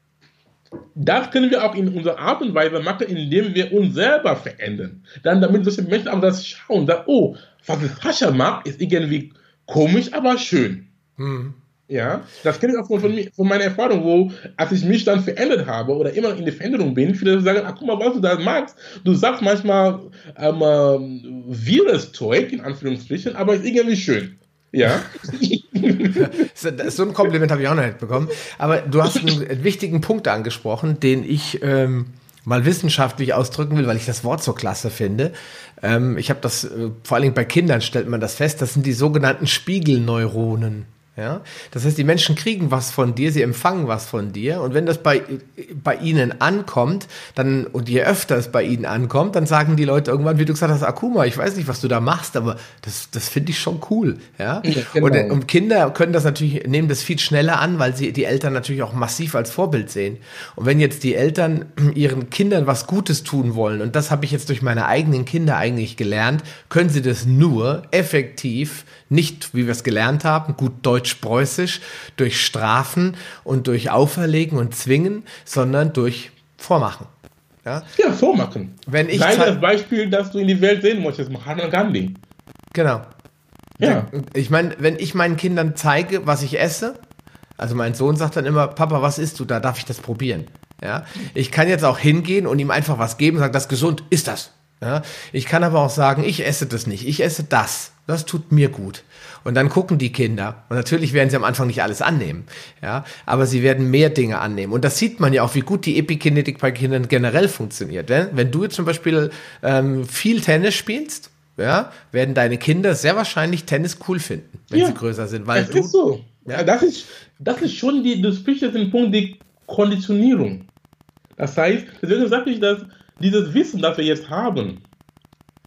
das können wir auch in unserer Art und Weise machen, indem wir uns selber verändern. Dann, damit solche Menschen auch das schauen, sagen, oh, was Sascha macht, ist irgendwie komisch, aber schön. Hm. Ja, das kenne ich auch von, von, von, meiner Erfahrung, wo, als ich mich dann verändert habe oder immer in der Veränderung bin, viele sagen, ach, guck mal, was du da magst. Du sagst manchmal ähm, äh, wirres Zeug, in Anführungsstrichen, aber ist irgendwie schön. Ja. so ein Kompliment habe ich auch noch nicht bekommen. Aber du hast einen wichtigen Punkt angesprochen, den ich ähm, mal wissenschaftlich ausdrücken will, weil ich das Wort so klasse finde. Ähm, ich habe das, äh, vor allen Dingen bei Kindern stellt man das fest, das sind die sogenannten Spiegelneuronen. Ja? Das heißt, die Menschen kriegen was von dir, sie empfangen was von dir und wenn das bei, bei ihnen ankommt, dann, und je öfter es bei ihnen ankommt, dann sagen die Leute irgendwann, wie du gesagt hast, Akuma, ich weiß nicht, was du da machst, aber das, das finde ich schon cool. Ja? ja genau. und, und, Kinder können das natürlich, nehmen das viel schneller an, weil sie die Eltern natürlich auch massiv als Vorbild sehen. Und wenn jetzt die Eltern ihren Kindern was Gutes tun wollen, und das habe ich jetzt durch meine eigenen Kinder eigentlich gelernt, können sie das nur effektiv, nicht, wie wir es gelernt haben, gut deutsch-preußisch, durch Strafen und durch Auferlegen und Zwingen, sondern durch Vormachen. Ja, ja vormachen. Wenn ich Sei das Beispiel, das du in die Welt sehen möchtest, Mahatma Gandhi. Genau. Ja. Ich meine, wenn ich meinen Kindern zeige, was ich esse, also mein Sohn sagt dann immer, Papa, was isst du da? Darf ich das probieren? Ja. Ich kann jetzt auch hingehen und ihm einfach was geben und sagen, das ist gesund, ist das. Ja. Ich kann aber auch sagen, ich esse das nicht, ich esse das. Das tut mir gut. Und dann gucken die Kinder. Und natürlich werden sie am Anfang nicht alles annehmen. Ja, aber sie werden mehr Dinge annehmen. Und das sieht man ja auch, wie gut die Epikinetik bei Kindern generell funktioniert. Wenn, wenn du jetzt zum Beispiel ähm, viel Tennis spielst, ja, werden deine Kinder sehr wahrscheinlich Tennis cool finden, wenn ja, sie größer sind. Weil das du, ist so. Ja. Das, ist, das ist schon die, du sprichst jetzt den Punkt, die Konditionierung. Das heißt, deswegen sage ich, dass dieses Wissen, das wir jetzt haben,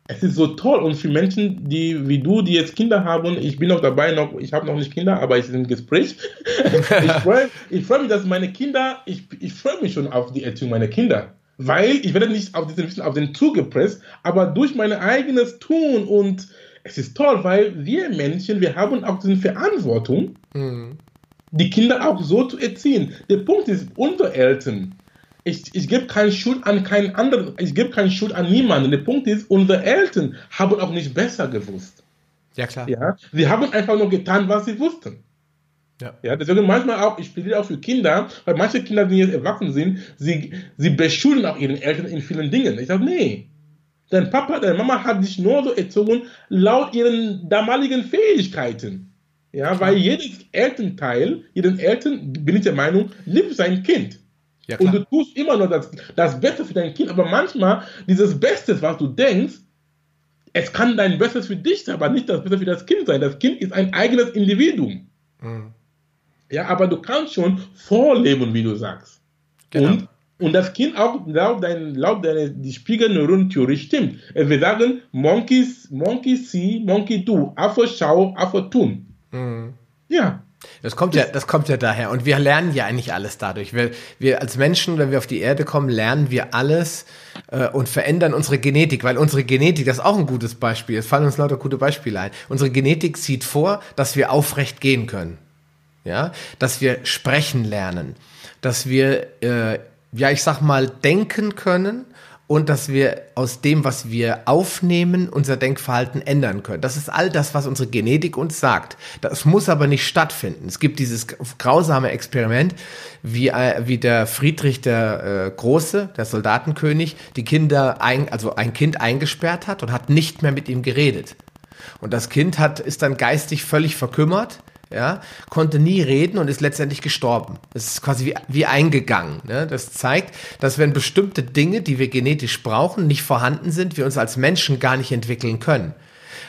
es ist so toll und für Menschen, die wie du, die jetzt Kinder haben, ich bin noch dabei, noch, ich habe noch nicht Kinder, aber ich bin im Gespräch. ich freue freu mich, dass meine Kinder, ich, ich freue mich schon auf die Erziehung meiner Kinder. Weil ich werde nicht auf diesen auf den Zug gepresst, aber durch mein eigenes Tun und es ist toll, weil wir Menschen, wir haben auch diese Verantwortung, mhm. die Kinder auch so zu erziehen. Der Punkt ist, unsere Eltern, ich, ich gebe keine Schuld an keinen anderen, ich gebe keine Schuld an niemanden. Der Punkt ist, unsere Eltern haben auch nicht besser gewusst. Ja, klar. Ja, sie haben einfach nur getan, was sie wussten. Ja. ja, deswegen manchmal auch, ich plädiere auch für Kinder, weil manche Kinder, die jetzt erwachsen sind, sie, sie beschuldigen auch ihren Eltern in vielen Dingen. Ich sage, nee, dein Papa, deine Mama hat dich nur so erzogen, laut ihren damaligen Fähigkeiten. Ja, weil jedes Elternteil, jeden Eltern, bin ich der Meinung, liebt sein Kind. Ja, und du tust immer nur das, das Beste für dein Kind, aber manchmal dieses Beste, was du denkst, es kann dein Bestes für dich sein, aber nicht das Beste für das Kind sein. Das Kind ist ein eigenes Individuum. Mhm. Ja, aber du kannst schon vorleben, wie du sagst. Genau. Und, und das Kind auch laut, dein, laut deiner die Spiegelneuronentheorie stimmt. Wir sagen, Monkeys, Monkey see, Monkey do. Affe schau, Affe tun. Mhm. Ja. Das kommt ja, das kommt ja daher. Und wir lernen ja eigentlich alles dadurch. Wir, wir als Menschen, wenn wir auf die Erde kommen, lernen wir alles äh, und verändern unsere Genetik, weil unsere Genetik, das ist auch ein gutes Beispiel. Es fallen uns lauter gute Beispiele ein. Unsere Genetik sieht vor, dass wir aufrecht gehen können. Ja, dass wir sprechen lernen, dass wir, äh, ja, ich sag mal, denken können und dass wir aus dem, was wir aufnehmen, unser Denkverhalten ändern können. Das ist all das, was unsere Genetik uns sagt. Das muss aber nicht stattfinden. Es gibt dieses grausame Experiment, wie, äh, wie der Friedrich der äh, Große, der Soldatenkönig, die Kinder, ein, also ein Kind eingesperrt hat und hat nicht mehr mit ihm geredet. Und das Kind hat, ist dann geistig völlig verkümmert ja, konnte nie reden und ist letztendlich gestorben. Das ist quasi wie, wie eingegangen. Ne? Das zeigt, dass wenn bestimmte Dinge, die wir genetisch brauchen, nicht vorhanden sind, wir uns als Menschen gar nicht entwickeln können.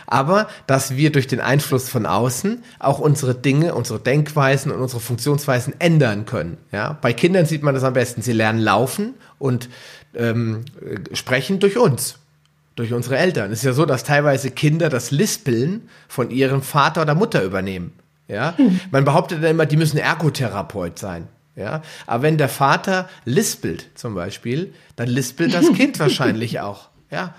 Aber dass wir durch den Einfluss von außen auch unsere Dinge, unsere Denkweisen und unsere Funktionsweisen ändern können. Ja? Bei Kindern sieht man das am besten. Sie lernen laufen und ähm, sprechen durch uns durch unsere Eltern. Es ist ja so, dass teilweise Kinder das Lispeln von ihrem Vater oder Mutter übernehmen. Ja, man behauptet dann immer, die müssen Ergotherapeut sein. Ja, aber wenn der Vater lispelt zum Beispiel, dann lispelt das Kind wahrscheinlich auch. Ja,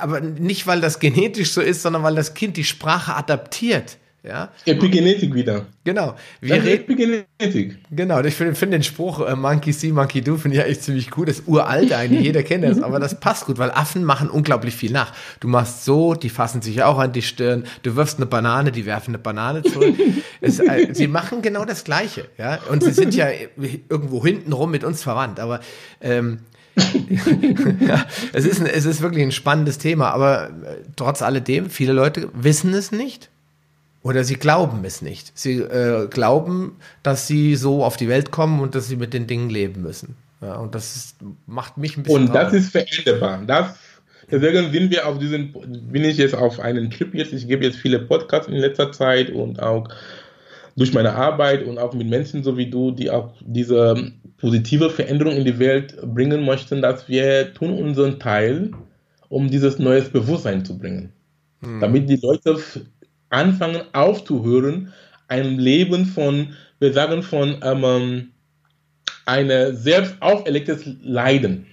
aber nicht, weil das genetisch so ist, sondern weil das Kind die Sprache adaptiert. Ja? Epigenetik wieder. Genau. Wir das Epigenetik. Genau, ich finde find den Spruch äh, Monkey see, Monkey do, finde ich echt ziemlich cool. Das ist uralt eigentlich, jeder kennt das, aber das passt gut, weil Affen machen unglaublich viel nach. Du machst so, die fassen sich auch an die Stirn, du wirfst eine Banane, die werfen eine Banane zurück. es, äh, sie machen genau das Gleiche, ja. Und sie sind ja irgendwo hintenrum mit uns verwandt, aber ähm, ja, es, ist es ist wirklich ein spannendes Thema, aber äh, trotz alledem, viele Leute wissen es nicht oder sie glauben es nicht. Sie äh, glauben, dass sie so auf die Welt kommen und dass sie mit den Dingen leben müssen. Ja, und das ist, macht mich ein bisschen. Und das ist veränderbar. Das, deswegen sind wir auf diesen, bin ich jetzt auf einen Trip jetzt. Ich gebe jetzt viele Podcasts in letzter Zeit und auch durch meine Arbeit und auch mit Menschen so wie du, die auch diese positive Veränderung in die Welt bringen möchten, dass wir tun unseren Teil, um dieses neues Bewusstsein zu bringen. Hm. Damit die Leute anfangen aufzuhören, ein Leben von, wir sagen von ähm, ein selbst auferlegtes Leiden.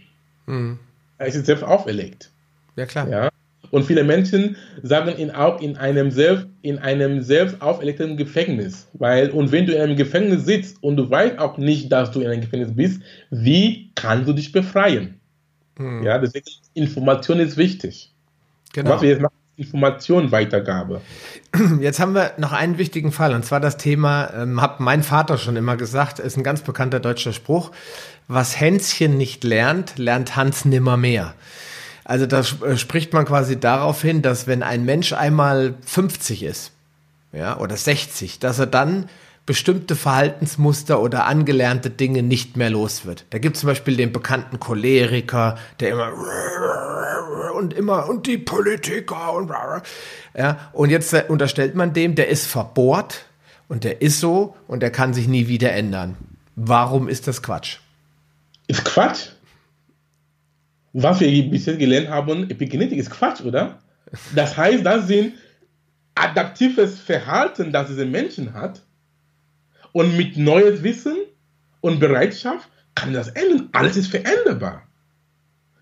Mhm. Es ist selbst auferlegt. Ja, klar. Ja? Und viele Menschen sagen ihn auch in einem selbst, in einem selbst auferlegten Gefängnis. Weil, und wenn du in einem Gefängnis sitzt und du weißt auch nicht, dass du in einem Gefängnis bist, wie kannst du dich befreien? Mhm. Ja, deswegen Information ist wichtig. Genau. Was wir jetzt machen, Informationenweitergabe. Jetzt haben wir noch einen wichtigen Fall und zwar das Thema, ähm, hat mein Vater schon immer gesagt, ist ein ganz bekannter deutscher Spruch, was Hänschen nicht lernt, lernt Hans nimmer mehr. Also da äh, spricht man quasi darauf hin, dass wenn ein Mensch einmal 50 ist, ja, oder 60, dass er dann bestimmte Verhaltensmuster oder angelernte Dinge nicht mehr los wird. Da gibt es zum Beispiel den bekannten Choleriker, der immer und immer und die Politiker und ja und jetzt äh, unterstellt man dem, der ist verbohrt und der ist so und der kann sich nie wieder ändern. Warum ist das Quatsch? Ist Quatsch? was wir bisher gelernt haben, Epigenetik ist Quatsch, oder? Das heißt, das sind adaptives Verhalten, das diese Menschen hat. Und mit neues Wissen und Bereitschaft kann das ändern. Alles ist veränderbar.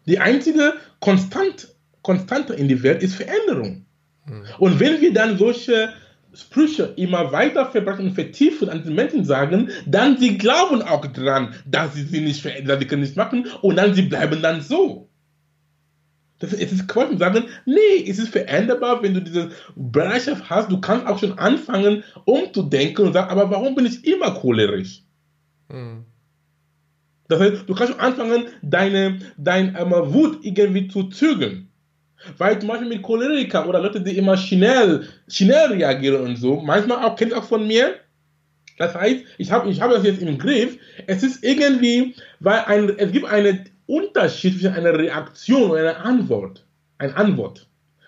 Die einzige Konstant, Konstante in der Welt ist Veränderung. Mhm. Und wenn wir dann solche Sprüche immer weiter verbreiten und vertiefen an den Menschen sagen, dann sie glauben auch dran, dass sie sie nicht verändern, sie können nichts machen und dann sie bleiben dann so. Das, es ist Quatsch und sagen, nee, es ist veränderbar, wenn du diese Bereitschaft hast, du kannst auch schon anfangen, umzudenken und sagen, aber warum bin ich immer cholerisch? Hm. Das heißt, du kannst schon anfangen, deine, deine ähm, Wut irgendwie zu zügeln. Weil zum Beispiel mit Choleriker oder Leute, die immer schnell, schnell reagieren und so, manchmal auch, kennt auch von mir, das heißt, ich habe ich hab das jetzt im Griff, es ist irgendwie, weil ein, es gibt einen Unterschied zwischen einer Reaktion und einer Antwort. Eine Antwort.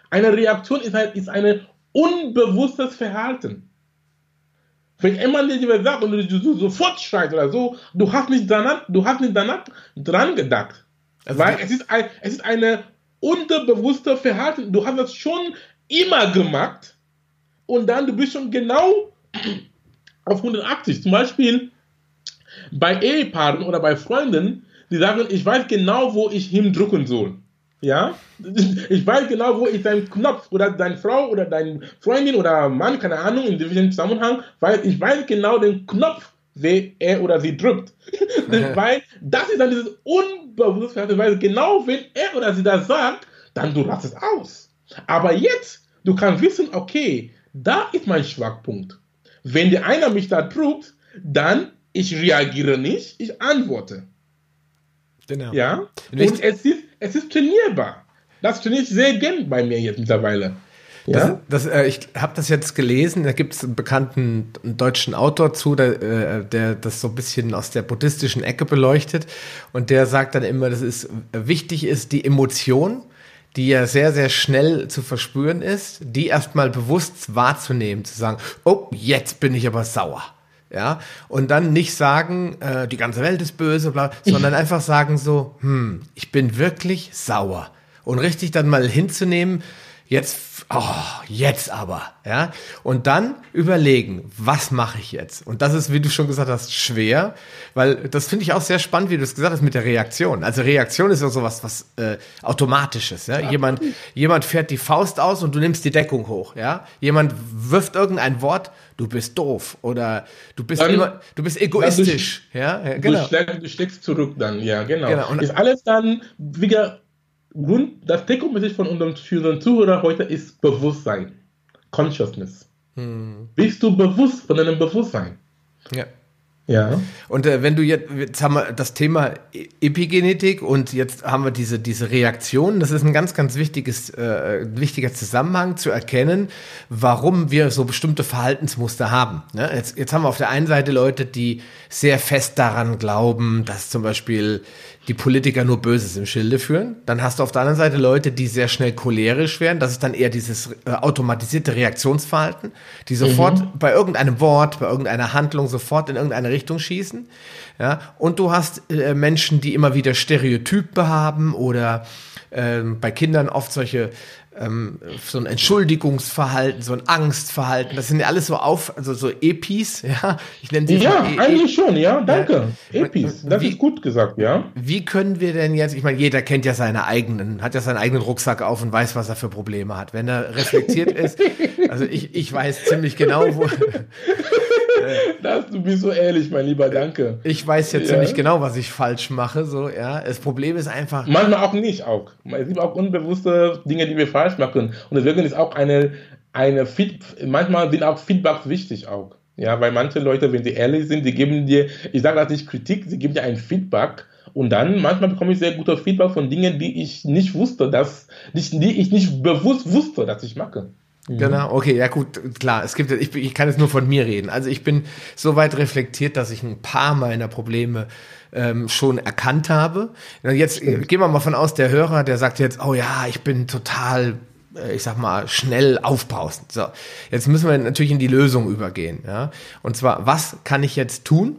Eine Reaktion ist, halt, ist ein unbewusstes Verhalten. Wenn jemand dir sagt und du sofort schreist oder so, du hast nicht danach, du hast nicht danach dran gedacht. Also weil es ist, ein, es ist eine unterbewusste Verhalten. Du hast das schon immer gemacht und dann du bist schon genau auf 180. Zum Beispiel bei Ehepaaren oder bei Freunden, die sagen, ich weiß genau, wo ich hindrücken soll. Ja, ich weiß genau, wo ich deinen Knopf oder deine Frau oder deine Freundin oder Mann, keine Ahnung, in diesem Zusammenhang, weil ich weiß genau den Knopf, wer er oder sie drückt. weil das ist dann dieses unbewusste weil genau wenn er oder sie das sagt, dann du rastest aus. Aber jetzt, du kannst wissen, okay, da ist mein Schwachpunkt. Wenn der einer mich da drückt, dann ich reagiere nicht, ich antworte. Genau. Ja, und es ist, es ist trainierbar. Das trainiere ich sehr gern bei mir jetzt mittlerweile. Ja? Das, das, äh, ich habe das jetzt gelesen, da gibt es einen bekannten deutschen Autor zu, der, äh, der das so ein bisschen aus der buddhistischen Ecke beleuchtet und der sagt dann immer, dass es wichtig ist, die Emotion, die ja sehr, sehr schnell zu verspüren ist, die erstmal bewusst wahrzunehmen, zu sagen, oh, jetzt bin ich aber sauer ja, und dann nicht sagen, äh, die ganze Welt ist böse, bla, sondern einfach sagen so, hm, ich bin wirklich sauer. Und richtig dann mal hinzunehmen, jetzt, oh, jetzt aber, ja. Und dann überlegen, was mache ich jetzt? Und das ist, wie du schon gesagt hast, schwer, weil das finde ich auch sehr spannend, wie du es gesagt hast mit der Reaktion. Also Reaktion ist ja sowas, was äh, automatisches, ja. ja. Jemand, jemand fährt die Faust aus und du nimmst die Deckung hoch, ja. Jemand wirft irgendein Wort, du bist doof oder du bist dann, immer, du bist egoistisch, du, ja. Genau. Du, schlägst, du schlägst zurück dann, ja, genau. genau. Und ist alles dann wieder Grund, das Take-Home-Message von unserem, unseren Zuhörer heute ist Bewusstsein. Consciousness. Hm. Bist du bewusst von deinem Bewusstsein? Ja. Ja. Und äh, wenn du jetzt, jetzt haben wir das Thema e-, Epigenetik und jetzt haben wir diese, diese Reaktion. Das ist ein ganz, ganz wichtiges, äh, wichtiger Zusammenhang zu erkennen, warum wir so bestimmte Verhaltensmuster haben. Ne? Jetzt, jetzt haben wir auf der einen Seite Leute, die sehr fest daran glauben, dass zum Beispiel die Politiker nur Böses im Schilde führen. Dann hast du auf der anderen Seite Leute, die sehr schnell cholerisch werden. Das ist dann eher dieses äh, automatisierte Reaktionsverhalten, die sofort mhm. bei irgendeinem Wort, bei irgendeiner Handlung sofort in irgendeine Richtung schießen. Ja, und du hast äh, Menschen, die immer wieder Stereotype haben oder äh, bei Kindern oft solche ähm, so ein Entschuldigungsverhalten, so ein Angstverhalten. Das sind ja alles so auf, also so Epis, ja. Ich nenne sie Ja, e eigentlich schon, ja, danke. Ja. Epis, das wie, ist gut gesagt, ja. Wie können wir denn jetzt, ich meine, jeder kennt ja seine eigenen, hat ja seinen eigenen Rucksack auf und weiß, was er für Probleme hat. Wenn er reflektiert ist, also ich, ich weiß ziemlich genau, wo. das, du bist so ehrlich, mein Lieber, danke. Ich weiß jetzt ja. ziemlich genau, was ich falsch mache, so, ja. Das Problem ist einfach. Manchmal auch nicht, auch. Es gibt auch unbewusste Dinge, die wir falsch machen. Und deswegen ist auch eine, eine Feed, manchmal sind auch Feedbacks wichtig auch. Ja, weil manche Leute, wenn sie ehrlich sind, die geben dir, ich sage das nicht Kritik, sie geben dir ein Feedback und dann manchmal bekomme ich sehr gute Feedback von Dingen, die ich nicht wusste, dass, die ich nicht bewusst wusste, dass ich mache. Mhm. Genau, okay, ja gut, klar. Es gibt, ich, ich kann jetzt nur von mir reden. Also ich bin so weit reflektiert, dass ich ein paar meiner Probleme ähm, schon erkannt habe. Jetzt Stimmt. gehen wir mal von aus, der Hörer, der sagt jetzt, oh ja, ich bin total äh, ich sag mal, schnell aufbrausend. So, jetzt müssen wir natürlich in die Lösung übergehen. Ja? Und zwar, was kann ich jetzt tun,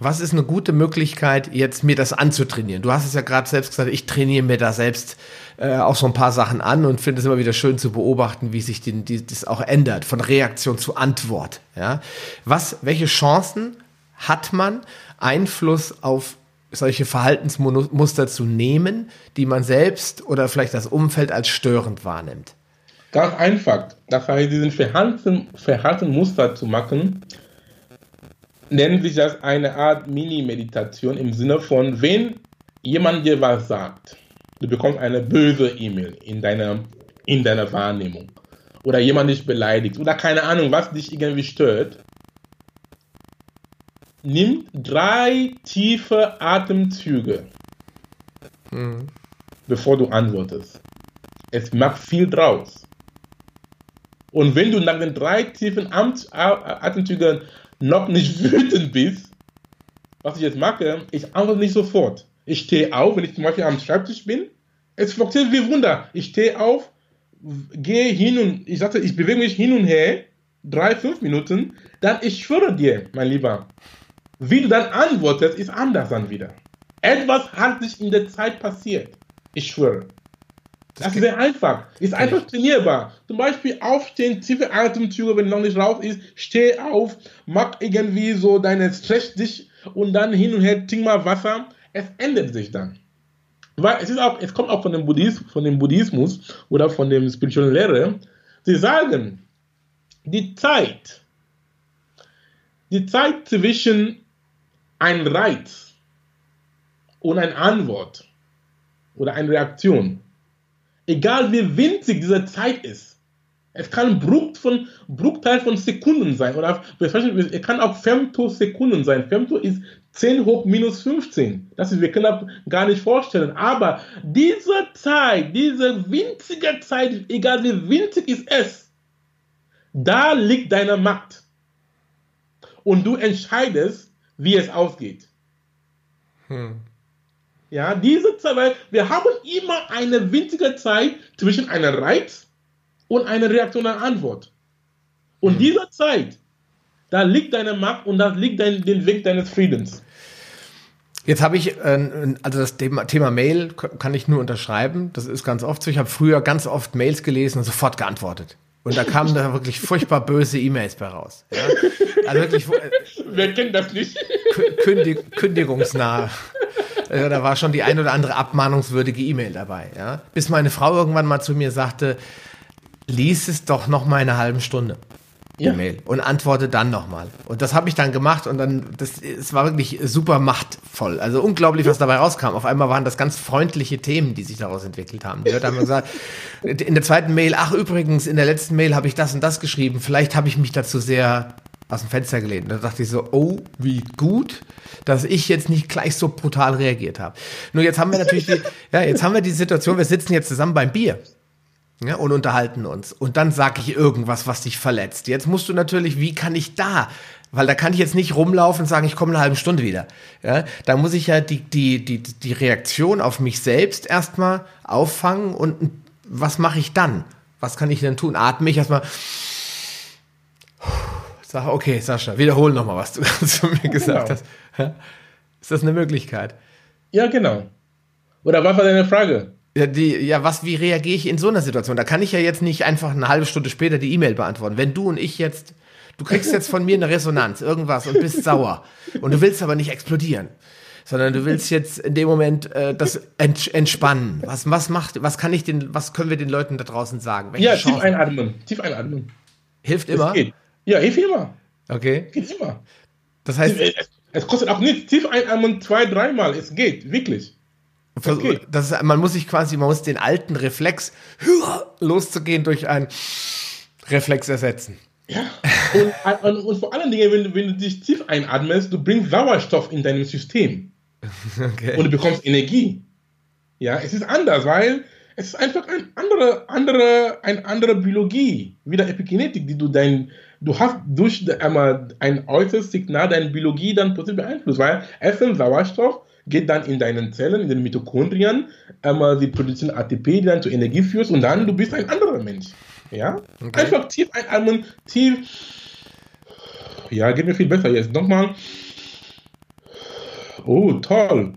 was ist eine gute Möglichkeit, jetzt mir das anzutrainieren? Du hast es ja gerade selbst gesagt, ich trainiere mir da selbst äh, auch so ein paar Sachen an und finde es immer wieder schön zu beobachten, wie sich die, die, das auch ändert, von Reaktion zu Antwort. Ja? Was, welche Chancen hat man, Einfluss auf solche Verhaltensmuster zu nehmen, die man selbst oder vielleicht das Umfeld als störend wahrnimmt? Ganz einfach. Das heißt, diesen Verhalten, Verhaltensmuster zu machen, nennt sich das eine Art Mini-Meditation im Sinne von, wenn jemand dir was sagt, du bekommst eine böse E-Mail in deiner, in deiner Wahrnehmung oder jemand dich beleidigt oder keine Ahnung, was dich irgendwie stört, nimm drei tiefe Atemzüge, mhm. bevor du antwortest. Es macht viel draus. Und wenn du nach den drei tiefen Atemzügen noch nicht wütend bist, was ich jetzt mache, ich antworte nicht sofort. Ich stehe auf, wenn ich zum Beispiel am Schreibtisch bin. Es funktioniert wie Wunder. Ich stehe auf, gehe hin und ich sagte, ich bewege mich hin und her, drei, fünf Minuten. Dann, ich schwöre dir, mein Lieber, wie du dann antwortest, ist anders dann wieder. Etwas hat sich in der Zeit passiert. Ich schwöre. Das, das ist sehr einfach. Ist einfach trainierbar. Zum Beispiel aufstehen, tiefe Atemzüge, wenn noch nicht raus ist, steh auf, mach irgendwie so deine Stress dich und dann hin und her, trink mal Wasser. Es ändert sich dann. Weil es ist auch, es kommt auch von dem, Buddhismus, von dem Buddhismus oder von dem spirituellen Lehre. Sie sagen, die Zeit, die Zeit zwischen ein Reiz und eine Antwort oder eine Reaktion, egal wie winzig diese Zeit ist, es kann Bruch von, Bruchteil von Sekunden sein oder es kann auch Femtosekunden sein. Femto ist 10 hoch minus 15. Das ist, wir können das gar nicht vorstellen. Aber diese Zeit, diese winzige Zeit, egal wie winzig ist es, da liegt deine Macht. Und du entscheidest, wie es ausgeht. Hm. Ja, diese Zeit, weil wir haben immer eine winzige Zeit zwischen einem Reiz und einer Reaktion einer Antwort. Und hm. diese Zeit, da liegt deine Macht und da liegt dein, den Weg deines Friedens. Jetzt habe ich, äh, also das Thema, Thema, Mail kann ich nur unterschreiben. Das ist ganz oft so. Ich habe früher ganz oft Mails gelesen und sofort geantwortet. Und da kamen da wirklich furchtbar böse E-Mails bei raus. Ja? Also wirklich. Äh, Wer kennt das nicht? Kündig, kündigungsnah. Also da war schon die ein oder andere abmahnungswürdige E-Mail dabei. Ja? Bis meine Frau irgendwann mal zu mir sagte, lies es doch noch mal eine halbe Stunde. Ja. E-Mail und antworte dann nochmal. Und das habe ich dann gemacht und dann, das, es war wirklich super machtvoll. Also unglaublich, was dabei rauskam. Auf einmal waren das ganz freundliche Themen, die sich daraus entwickelt haben. Die Leute haben gesagt, in der zweiten Mail, ach übrigens, in der letzten Mail habe ich das und das geschrieben. Vielleicht habe ich mich dazu sehr aus dem Fenster gelehnt. Da dachte ich so, oh, wie gut, dass ich jetzt nicht gleich so brutal reagiert habe. Nur jetzt haben wir natürlich die, ja, jetzt haben wir die Situation, wir sitzen jetzt zusammen beim Bier ja, und unterhalten uns. Und dann sage ich irgendwas, was dich verletzt. Jetzt musst du natürlich, wie kann ich da? Weil da kann ich jetzt nicht rumlaufen und sagen, ich komme eine halbe Stunde wieder. Ja, da muss ich ja die, die, die, die Reaktion auf mich selbst erstmal auffangen und was mache ich dann? Was kann ich denn tun? Atme ich erstmal. Sag, okay, Sascha, wiederhol nochmal, was du zu mir gesagt genau. hast. Ist das eine Möglichkeit? Ja, genau. Oder was war deine Frage? Ja, die, ja, was, wie reagiere ich in so einer Situation? Da kann ich ja jetzt nicht einfach eine halbe Stunde später die E-Mail beantworten. Wenn du und ich jetzt, du kriegst jetzt von mir eine Resonanz, irgendwas und bist sauer. Und du willst aber nicht explodieren. Sondern du willst jetzt in dem Moment äh, das ents entspannen. Was, was macht, was kann ich den, was können wir den Leuten da draußen sagen? Welche ja, Chancen? tief einatmen. Tief einatmen. Hilft immer? Ja, hilft immer. Okay. Geht immer. Das heißt. Es, es kostet auch nichts. Tief einatmen zwei, dreimal. Es geht, wirklich. Okay. Das ist, man muss sich quasi, man muss den alten Reflex loszugehen durch einen Reflex ersetzen. Ja. Und, und, und, vor allen Dingen, wenn du, wenn du dich tief einatmest, du bringst Sauerstoff in deinem System. Okay. Und du bekommst Energie. Ja, es ist anders, weil es ist einfach eine andere, andere, eine andere Biologie, wie der Epigenetik, die du dein, du hast durch einmal ein äußeres Signal deine Biologie dann positiv beeinflusst, weil Essen, Sauerstoff geht dann in deinen Zellen, in den Mitochondrien, einmal sie produzieren ATP, die dann zur Energie führst und dann du bist ein anderer Mensch. Ja? Okay. Einfach tief einatmen, tief. Ja, geht mir viel besser jetzt. Nochmal. Oh, toll.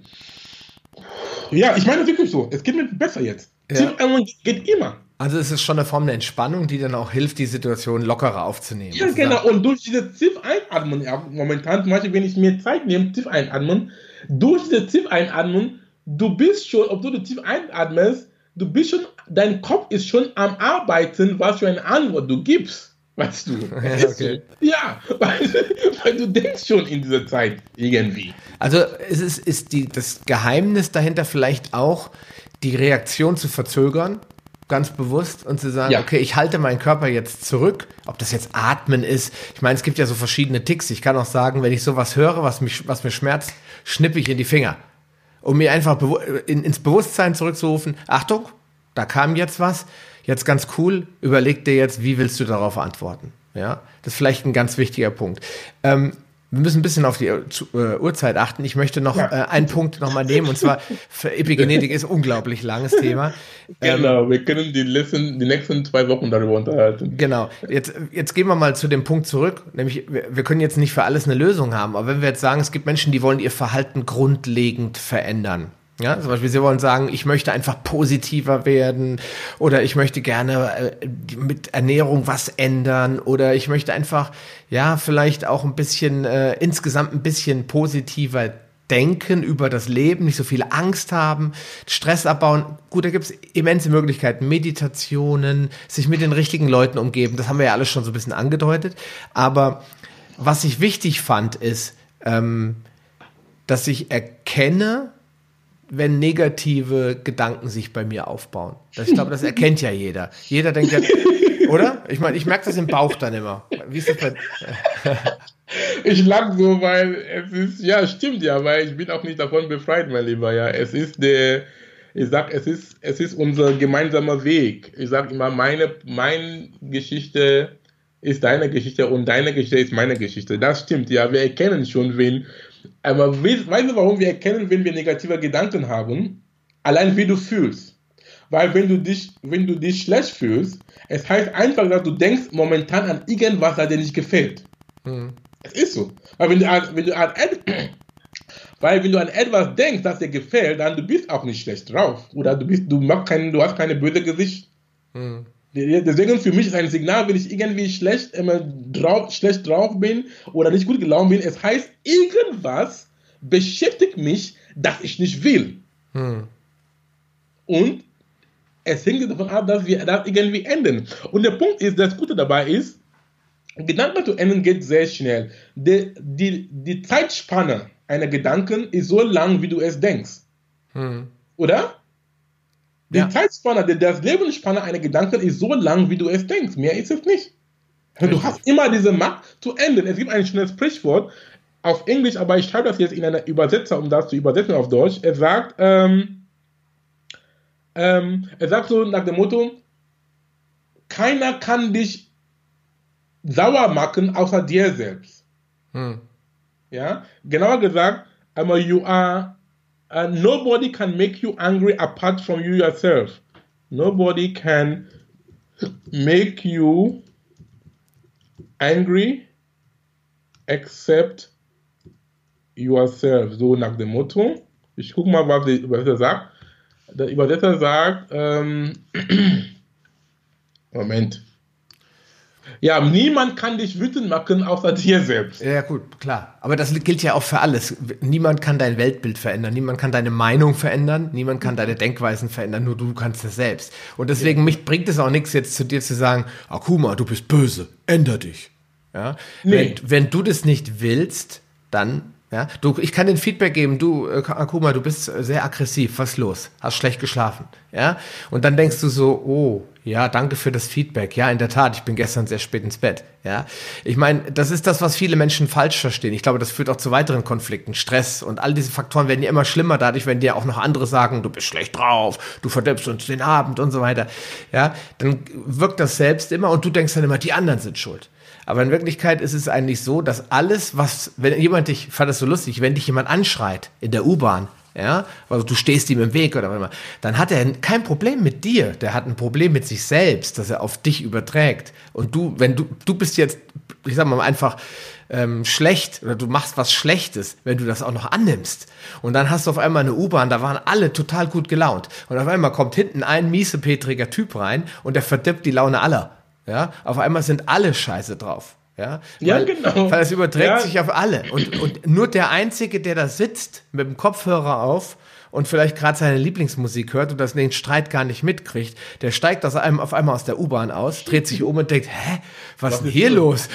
Ja, ich meine wirklich so. Es geht mir besser jetzt. Ja. Tiefatmen geht immer. Also es ist schon eine Form der Entspannung, die dann auch hilft, die Situation lockerer aufzunehmen. Ja, genau. Und durch diese tief einatmen, ja, momentan zum Beispiel, wenn ich mir Zeit nehme, tief einatmen, durch diese tief einatmen, du bist schon, obwohl du tief einatmest, du bist schon, dein Kopf ist schon am Arbeiten, was für eine Antwort du gibst. Weißt du? Ja, okay. ja weil, weil, du denkst schon in dieser Zeit irgendwie. Also ist es ist die, das Geheimnis dahinter vielleicht auch, die Reaktion zu verzögern ganz bewusst und zu sagen, ja. okay, ich halte meinen Körper jetzt zurück, ob das jetzt Atmen ist. Ich meine, es gibt ja so verschiedene Ticks. Ich kann auch sagen, wenn ich sowas höre, was mich, was mir schmerzt, schnippe ich in die Finger. Um mir einfach in, ins Bewusstsein zurückzurufen, Achtung, da kam jetzt was, jetzt ganz cool, überleg dir jetzt, wie willst du darauf antworten? Ja, das ist vielleicht ein ganz wichtiger Punkt. Ähm, wir müssen ein bisschen auf die äh, Uhrzeit achten. Ich möchte noch ja. äh, einen Punkt nochmal nehmen, und zwar für Epigenetik ist unglaublich langes Thema. Genau, ähm, wir können die, letzten, die nächsten zwei Wochen darüber unterhalten. Genau, jetzt, jetzt gehen wir mal zu dem Punkt zurück, nämlich wir, wir können jetzt nicht für alles eine Lösung haben, aber wenn wir jetzt sagen, es gibt Menschen, die wollen ihr Verhalten grundlegend verändern, ja, zum Beispiel, Sie wollen sagen, ich möchte einfach positiver werden oder ich möchte gerne äh, mit Ernährung was ändern oder ich möchte einfach, ja, vielleicht auch ein bisschen, äh, insgesamt ein bisschen positiver denken über das Leben, nicht so viel Angst haben, Stress abbauen. Gut, da gibt es immense Möglichkeiten. Meditationen, sich mit den richtigen Leuten umgeben. Das haben wir ja alles schon so ein bisschen angedeutet. Aber was ich wichtig fand, ist, ähm, dass ich erkenne, wenn negative Gedanken sich bei mir aufbauen. Das, ich glaube, das erkennt ja jeder. Jeder denkt ja, oder? Ich meine, ich merke das im Bauch dann immer. Wie ist das bei Ich lach so, weil es ist, ja, stimmt ja, weil ich bin auch nicht davon befreit, mein Lieber, ja. Es ist der, ich sag, es ist, es ist unser gemeinsamer Weg. Ich sag immer, meine, meine Geschichte ist deine Geschichte und deine Geschichte ist meine Geschichte. Das stimmt, ja. Wir erkennen schon, wen, aber weißt du, warum wir erkennen, wenn wir negative Gedanken haben? Allein wie du fühlst. Weil wenn du dich, wenn du dich schlecht fühlst, es heißt einfach, dass du denkst momentan an irgendwas, das dir nicht gefällt. Mhm. Es ist so. Weil wenn du an, wenn du an, weil wenn du an etwas denkst, das dir gefällt, dann du bist auch nicht schlecht drauf. Oder du bist, du machst kein, du hast keine böse Gesicht. Mhm. Deswegen für mich ist ein Signal, wenn ich irgendwie schlecht, immer drauf, schlecht drauf bin oder nicht gut gelaunt bin. Es heißt, irgendwas beschäftigt mich, das ich nicht will. Hm. Und es hängt davon ab, dass wir das irgendwie enden. Und der Punkt ist, das Gute dabei ist, Gedanken zu enden geht sehr schnell. Die, die, die Zeitspanne einer Gedanken ist so lang, wie du es denkst. Hm. Oder? Die ja. Zeitspanne, das Lebensspanne einer Gedanken ist so lang, wie du es denkst. Mehr ist es nicht. Du hast immer diese Macht zu enden. Es gibt ein schnelles Sprichwort auf Englisch, aber ich schreibe das jetzt in einer Übersetzer, um das zu übersetzen auf Deutsch. Es sagt, ähm, ähm, er sagt so nach dem Motto, keiner kann dich sauer machen außer dir selbst. Hm. Ja, genauer gesagt, aber you are uh, nobody can make you angry apart from you yourself. Nobody can make you angry except yourself. So nach dem Motto. Ich gucke mal, was der Übersetzer sagt. Der Übersetzer sagt, ähm, Moment. Ja, niemand kann dich wütend machen, außer dir selbst. Ja, gut, klar. Aber das gilt ja auch für alles. Niemand kann dein Weltbild verändern, niemand kann deine Meinung verändern, niemand kann deine Denkweisen verändern, nur du kannst es selbst. Und deswegen mich bringt es auch nichts, jetzt zu dir zu sagen, Akuma, du bist böse, änder dich. Ja? Nee. Wenn, wenn du das nicht willst, dann ja, du, ich kann den Feedback geben, du, äh, Akuma, du bist sehr aggressiv, was los? Hast schlecht geschlafen, ja? Und dann denkst du so, oh, ja, danke für das Feedback. Ja, in der Tat, ich bin gestern sehr spät ins Bett. Ja, ich meine, das ist das, was viele Menschen falsch verstehen. Ich glaube, das führt auch zu weiteren Konflikten, Stress und all diese Faktoren werden ja immer schlimmer dadurch, wenn dir auch noch andere sagen, du bist schlecht drauf, du verdirbst uns den Abend und so weiter. Ja, dann wirkt das selbst immer und du denkst dann immer, die anderen sind schuld. Aber in Wirklichkeit ist es eigentlich so, dass alles, was, wenn jemand dich, ich fand das so lustig, wenn dich jemand anschreit in der U-Bahn, ja, also du stehst ihm im Weg oder was immer, dann hat er kein Problem mit dir, der hat ein Problem mit sich selbst, dass er auf dich überträgt. Und du, wenn du, du bist jetzt, ich sag mal einfach, ähm, schlecht oder du machst was Schlechtes, wenn du das auch noch annimmst. Und dann hast du auf einmal eine U-Bahn, da waren alle total gut gelaunt. Und auf einmal kommt hinten ein miesepetriger Typ rein und der verdirbt die Laune aller. Ja, auf einmal sind alle scheiße drauf. Ja, ja weil, genau. Weil es überträgt ja. sich auf alle. Und, und nur der Einzige, der da sitzt, mit dem Kopfhörer auf und vielleicht gerade seine Lieblingsmusik hört und das den Streit gar nicht mitkriegt, der steigt aus einem auf einmal aus der U-Bahn aus, dreht sich um und denkt, hä, was, was ist denn hier los?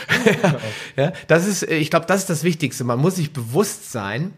ja, das ist, ich glaube, das ist das Wichtigste. Man muss sich bewusst sein,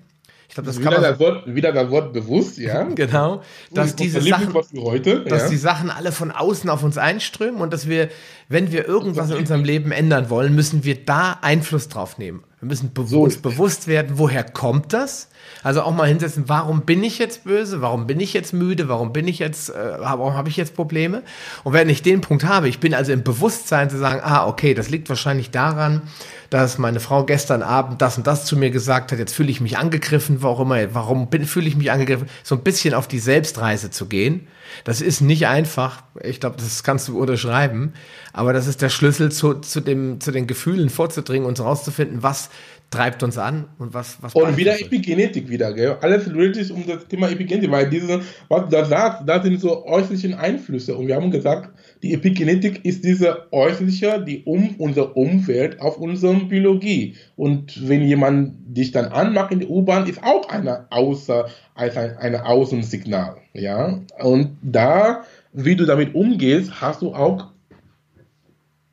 glaube, das wieder kann man. Das Wort, wieder das Wort bewusst, ja. genau. Dass diese Sachen, heute, dass ja. die Sachen alle von außen auf uns einströmen und dass wir, wenn wir irgendwas in unserem Leben ändern wollen, müssen wir da Einfluss drauf nehmen. Wir müssen be so uns bewusst werden, woher kommt das? Also auch mal hinsetzen, warum bin ich jetzt böse? Warum bin ich jetzt müde? Warum bin ich jetzt, äh, warum habe ich jetzt Probleme? Und wenn ich den Punkt habe, ich bin also im Bewusstsein zu sagen, ah, okay, das liegt wahrscheinlich daran, dass meine Frau gestern Abend das und das zu mir gesagt hat, jetzt fühle ich mich angegriffen, warum warum fühle ich mich angegriffen? So ein bisschen auf die Selbstreise zu gehen. Das ist nicht einfach. Ich glaube, das kannst du unterschreiben. Aber das ist der Schlüssel zu, zu, dem, zu den Gefühlen vorzudringen und herauszufinden, was treibt uns an und was was und wieder Epigenetik wieder gell? Alles sich um das Thema Epigenetik weil diese was du da sagst da sind so äußerlichen Einflüsse. Und wir haben gesagt die Epigenetik ist diese äußerliche die um unser Umfeld auf unsere Biologie. Und wenn jemand dich dann anmacht in der U-Bahn ist auch eine außer als ein eine Außensignal ja? Und da wie du damit umgehst hast du auch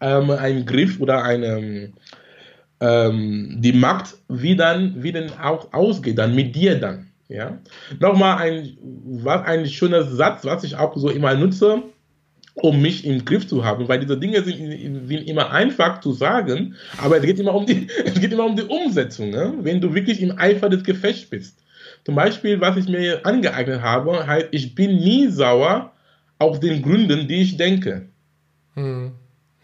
ähm, einen Griff oder eine ähm, die Macht, wie dann, wie dann auch ausgeht, dann mit dir dann. Ja? Nochmal ein, was ein schöner Satz, was ich auch so immer nutze, um mich im Griff zu haben, weil diese Dinge sind, sind immer einfach zu sagen, aber es geht immer um die, es geht immer um die Umsetzung, ne? wenn du wirklich im Eifer des Gefechts bist. Zum Beispiel, was ich mir angeeignet habe, heißt, ich bin nie sauer auf den Gründen, die ich denke. Hm.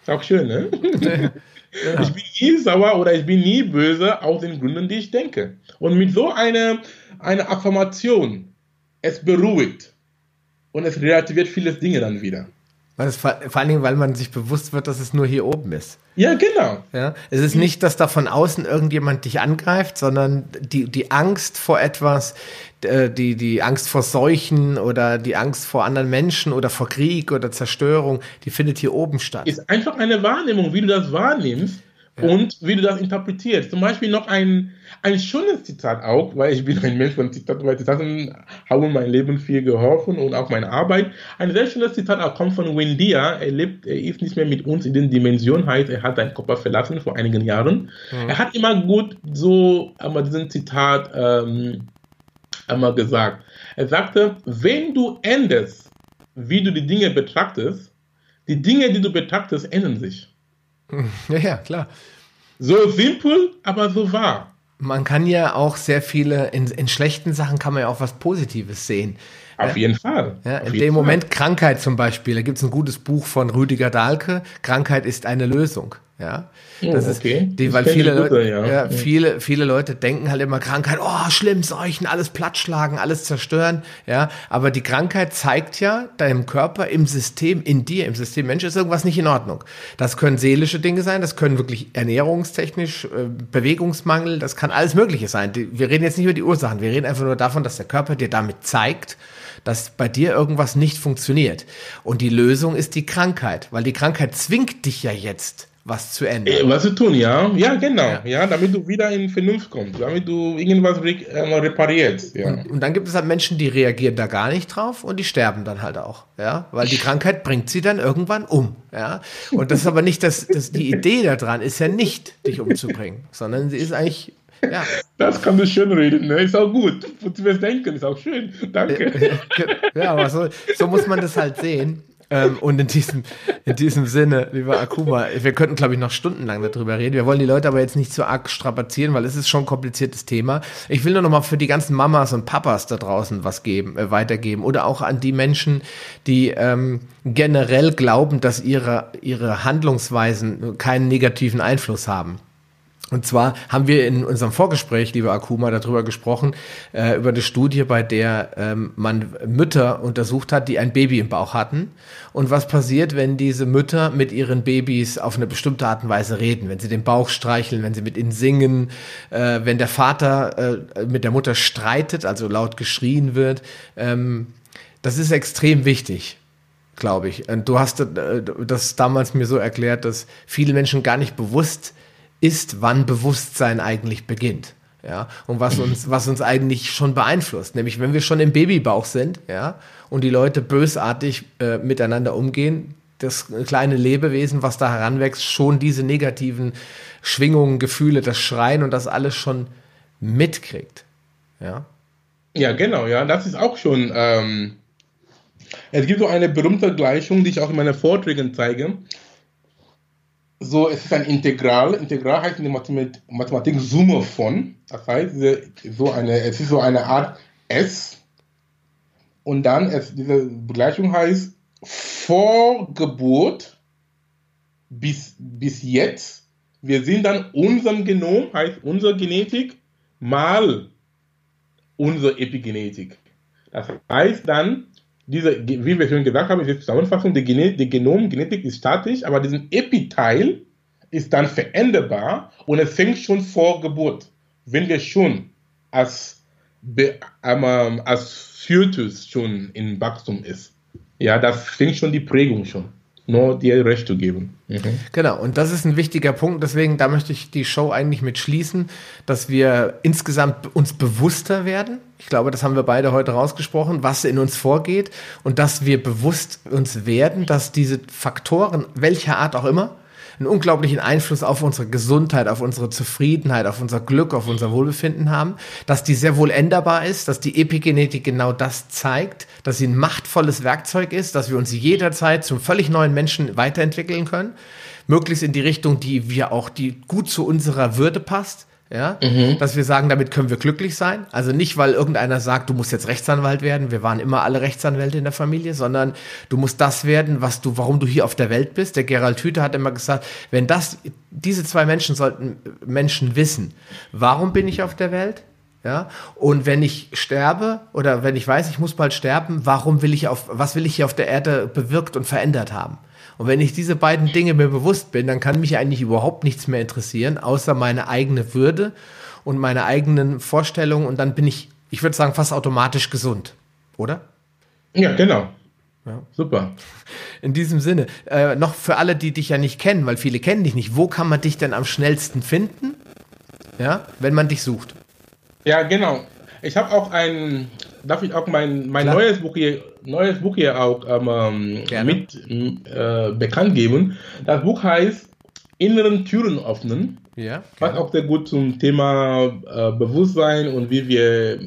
Ist auch schön, ne? Ja. Ich bin nie sauer oder ich bin nie böse aus den Gründen, die ich denke. Und mit so einer eine Affirmation, es beruhigt und es relativiert vieles Dinge dann wieder. Weil vor, vor allen Dingen, weil man sich bewusst wird, dass es nur hier oben ist. Ja, genau. Ja, es ist nicht, dass da von außen irgendjemand dich angreift, sondern die, die Angst vor etwas, äh, die, die Angst vor Seuchen oder die Angst vor anderen Menschen oder vor Krieg oder Zerstörung, die findet hier oben statt. Ist einfach eine Wahrnehmung, wie du das wahrnimmst ja. und wie du das interpretierst. Zum Beispiel noch ein, ein schönes Zitat auch, weil ich bin ein Mensch von Zitaten, weil Zitaten haben mein Leben viel geholfen und auch meine Arbeit. Ein sehr schönes Zitat auch kommt von Wendia. Er lebt, er ist nicht mehr mit uns in den Dimensionen, heißt, er hat seinen Körper verlassen vor einigen Jahren. Mhm. Er hat immer gut so einmal diesen Zitat ähm, einmal gesagt. Er sagte, wenn du änderst, wie du die Dinge betrachtest, die Dinge, die du betrachtest, ändern sich. Ja, ja, klar. So simpel, aber so wahr. Man kann ja auch sehr viele, in, in schlechten Sachen kann man ja auch was Positives sehen. Auf jeden Fall. Ja, in dem Moment Krankheit zum Beispiel. Da gibt es ein gutes Buch von Rüdiger Dahlke. Krankheit ist eine Lösung. Ja, oh, das okay. ist die, weil viele Leute, ja. ja. viele, viele Leute denken halt immer Krankheit, oh, schlimm, Seuchen, alles plattschlagen, alles zerstören. Ja, aber die Krankheit zeigt ja deinem Körper im System, in dir, im System Mensch ist irgendwas nicht in Ordnung. Das können seelische Dinge sein, das können wirklich ernährungstechnisch, äh, Bewegungsmangel, das kann alles Mögliche sein. Wir reden jetzt nicht über die Ursachen, wir reden einfach nur davon, dass der Körper dir damit zeigt, dass bei dir irgendwas nicht funktioniert. Und die Lösung ist die Krankheit, weil die Krankheit zwingt dich ja jetzt was zu ändern. Äh, was zu tun, ja. Ja, genau. Ja. ja. damit du wieder in Vernunft kommst, damit du irgendwas re äh, reparierst. Ja. Und, und, dann gibt es halt Menschen, die reagieren da gar nicht drauf und die sterben dann halt auch. Ja, weil die Krankheit bringt sie dann irgendwann um. Ja, und das ist aber nicht das, das die Idee daran ist ja nicht, dich umzubringen, sondern sie ist eigentlich ja. Das kann du schön reden, ne? Ist auch gut. Du wirst denken, ist auch schön. Danke. Ja, aber so, so muss man das halt sehen. Ähm, und in diesem, in diesem Sinne, lieber Akuma, wir könnten, glaube ich, noch stundenlang darüber reden. Wir wollen die Leute aber jetzt nicht zu arg strapazieren, weil es ist schon ein kompliziertes Thema. Ich will nur noch mal für die ganzen Mamas und Papas da draußen was geben, äh, weitergeben oder auch an die Menschen, die ähm, generell glauben, dass ihre, ihre Handlungsweisen keinen negativen Einfluss haben Und zwar haben wir in unserem Vorgespräch, liebe Akuma, darüber gesprochen, äh, über eine Studie, bei der ähm, man Mütter untersucht hat, die ein Baby im Bauch hatten. Und was passiert, wenn diese Mütter mit ihren Babys auf eine bestimmte Art und Weise reden, wenn sie den Bauch streicheln, wenn sie mit ihnen singen, äh, wenn der Vater äh, mit der Mutter streitet, also laut geschrien wird. Ähm, das ist extrem wichtig glaube ich. Und du hast äh, das damals mir so erklärt, dass viele Menschen gar nicht bewusst ist, wann Bewusstsein eigentlich beginnt. Ja, und was uns, was uns eigentlich schon beeinflusst, nämlich wenn wir schon im Babybauch sind, ja, und die Leute bösartig äh, miteinander umgehen, das kleine Lebewesen, was da heranwächst, schon diese negativen Schwingungen, Gefühle, das Schreien und das alles schon mitkriegt. Ja, ja genau, ja, das ist auch schon. Ähm, es gibt so eine berühmte Gleichung, die ich auch in meinen Vorträgen zeige so, es ist ein Integral. Integral heißt in der Mathematik, Mathematik Summe von. Das heißt, so eine, es ist so eine Art S. Und dann, es, diese Begleichung heißt vor Geburt bis, bis jetzt. Wir sind dann unserem Genom, heißt unsere Genetik, mal unsere Epigenetik. Das heißt dann, diese, wie wir schon gesagt haben, ist die Zusammenfassung, die, Gene die Genomgenetik ist statisch, aber diesen Epiteil ist dann veränderbar und es fängt schon vor Geburt. Wenn wir schon als, ähm, als Fötus schon in Wachstum ist, ja, das fängt schon die Prägung schon nur dir Recht zu geben. Mhm. Genau, und das ist ein wichtiger Punkt, deswegen, da möchte ich die Show eigentlich mit schließen, dass wir insgesamt uns bewusster werden. Ich glaube, das haben wir beide heute rausgesprochen, was in uns vorgeht und dass wir bewusst uns werden, dass diese Faktoren, welcher Art auch immer, einen unglaublichen Einfluss auf unsere Gesundheit, auf unsere Zufriedenheit, auf unser Glück, auf unser Wohlbefinden haben, dass die sehr wohl änderbar ist, dass die Epigenetik genau das zeigt, dass sie ein machtvolles Werkzeug ist, dass wir uns jederzeit zum völlig neuen Menschen weiterentwickeln können, möglichst in die Richtung, die wir auch, die gut zu unserer Würde passt ja, mhm. dass wir sagen, damit können wir glücklich sein. Also nicht, weil irgendeiner sagt, du musst jetzt Rechtsanwalt werden. Wir waren immer alle Rechtsanwälte in der Familie, sondern du musst das werden, was du, warum du hier auf der Welt bist. Der Gerald Hüther hat immer gesagt, wenn das, diese zwei Menschen sollten Menschen wissen, warum bin ich auf der Welt? Ja, und wenn ich sterbe oder wenn ich weiß, ich muss bald sterben, warum will ich auf, was will ich hier auf der Erde bewirkt und verändert haben? Und wenn ich diese beiden Dinge mir bewusst bin, dann kann mich eigentlich überhaupt nichts mehr interessieren, außer meine eigene Würde und meine eigenen Vorstellungen. Und dann bin ich, ich würde sagen, fast automatisch gesund, oder? Ja, genau. Ja. Super. In diesem Sinne, äh, noch für alle, die dich ja nicht kennen, weil viele kennen dich nicht, wo kann man dich denn am schnellsten finden? Ja, wenn man dich sucht. Ja, genau. Ich habe auch ein, darf ich auch mein, mein neues Buch hier, neues Buch hier auch ähm, ähm mit äh, bekannt geben. Das Buch heißt Inneren Türen öffnen. Ja, was auch sehr gut zum Thema äh, Bewusstsein und wie wir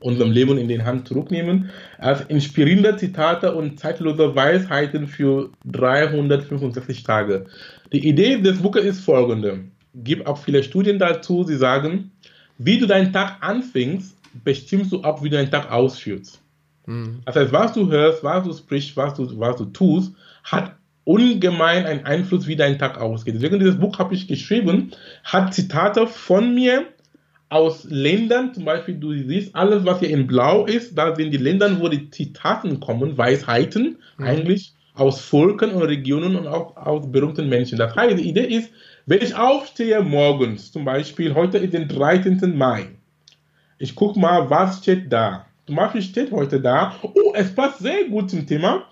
unserem Leben in den Hand zurücknehmen, als inspirierende Zitate und zeitlose Weisheiten für 365 Tage. Die Idee des Buches ist folgende. Gibt auch viele Studien dazu, sie sagen, wie du deinen Tag anfängst, bestimmst du ab, wie du deinen Tag ausführst. Mhm. Das heißt, was du hörst, was du sprichst, was du, was du tust, hat ungemein einen Einfluss, wie dein Tag ausgeht. Deswegen dieses Buch habe ich geschrieben, hat Zitate von mir aus Ländern, zum Beispiel, du siehst alles, was hier in Blau ist, da sind die Länder, wo die Zitaten kommen, Weisheiten, mhm. eigentlich aus Volken und Regionen und auch aus berühmten Menschen. Das heißt, die Idee ist, wenn ich aufstehe morgens, zum Beispiel, heute ist der 13. Mai, ich gucke mal, was steht da. Zum Beispiel steht heute da, oh, es passt sehr gut zum Thema.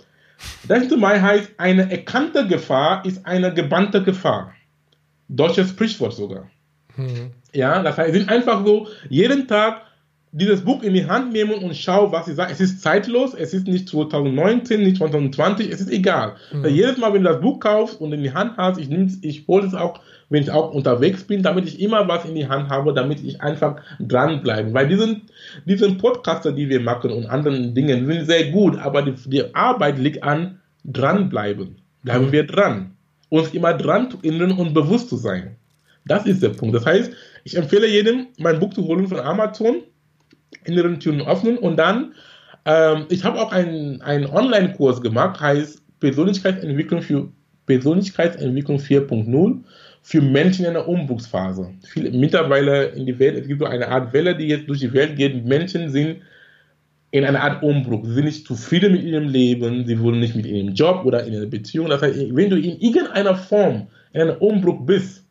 13. Mai heißt, eine erkannte Gefahr ist eine gebannte Gefahr. Deutsches Sprichwort sogar. Mhm. Ja, das heißt, es sind einfach so, jeden Tag dieses Buch in die Hand nehmen und schau, was sie sagen. Es ist zeitlos, es ist nicht 2019, nicht 2020, es ist egal. Mhm. Jedes Mal, wenn du das Buch kaufst und in die Hand hast, ich, ich hole es auch, wenn ich auch unterwegs bin, damit ich immer was in die Hand habe, damit ich einfach dranbleibe. Weil diesen, diesen Podcaster, die wir machen und anderen Dingen, sind sehr gut, aber die, die Arbeit liegt an dranbleiben. Bleiben mhm. wir dran. Uns immer dran zu erinnern und bewusst zu sein. Das ist der Punkt. Das heißt, ich empfehle jedem, mein Buch zu holen von Amazon inneren Türen öffnen. Und dann, ähm, ich habe auch einen, Online-Kurs gemacht, heißt Persönlichkeitsentwicklung für Persönlichkeitsentwicklung 4.0 für Menschen in einer Umbruchsphase. Viele mittlerweile in die Welt, es gibt so eine Art Welle, die jetzt durch die Welt geht. Menschen sind in einer Art Umbruch. Sie sind nicht zufrieden mit ihrem Leben, sie wollen nicht mit ihrem Job oder in einer Beziehung. Das heißt, wenn du in irgendeiner Form in einem Umbruch bist,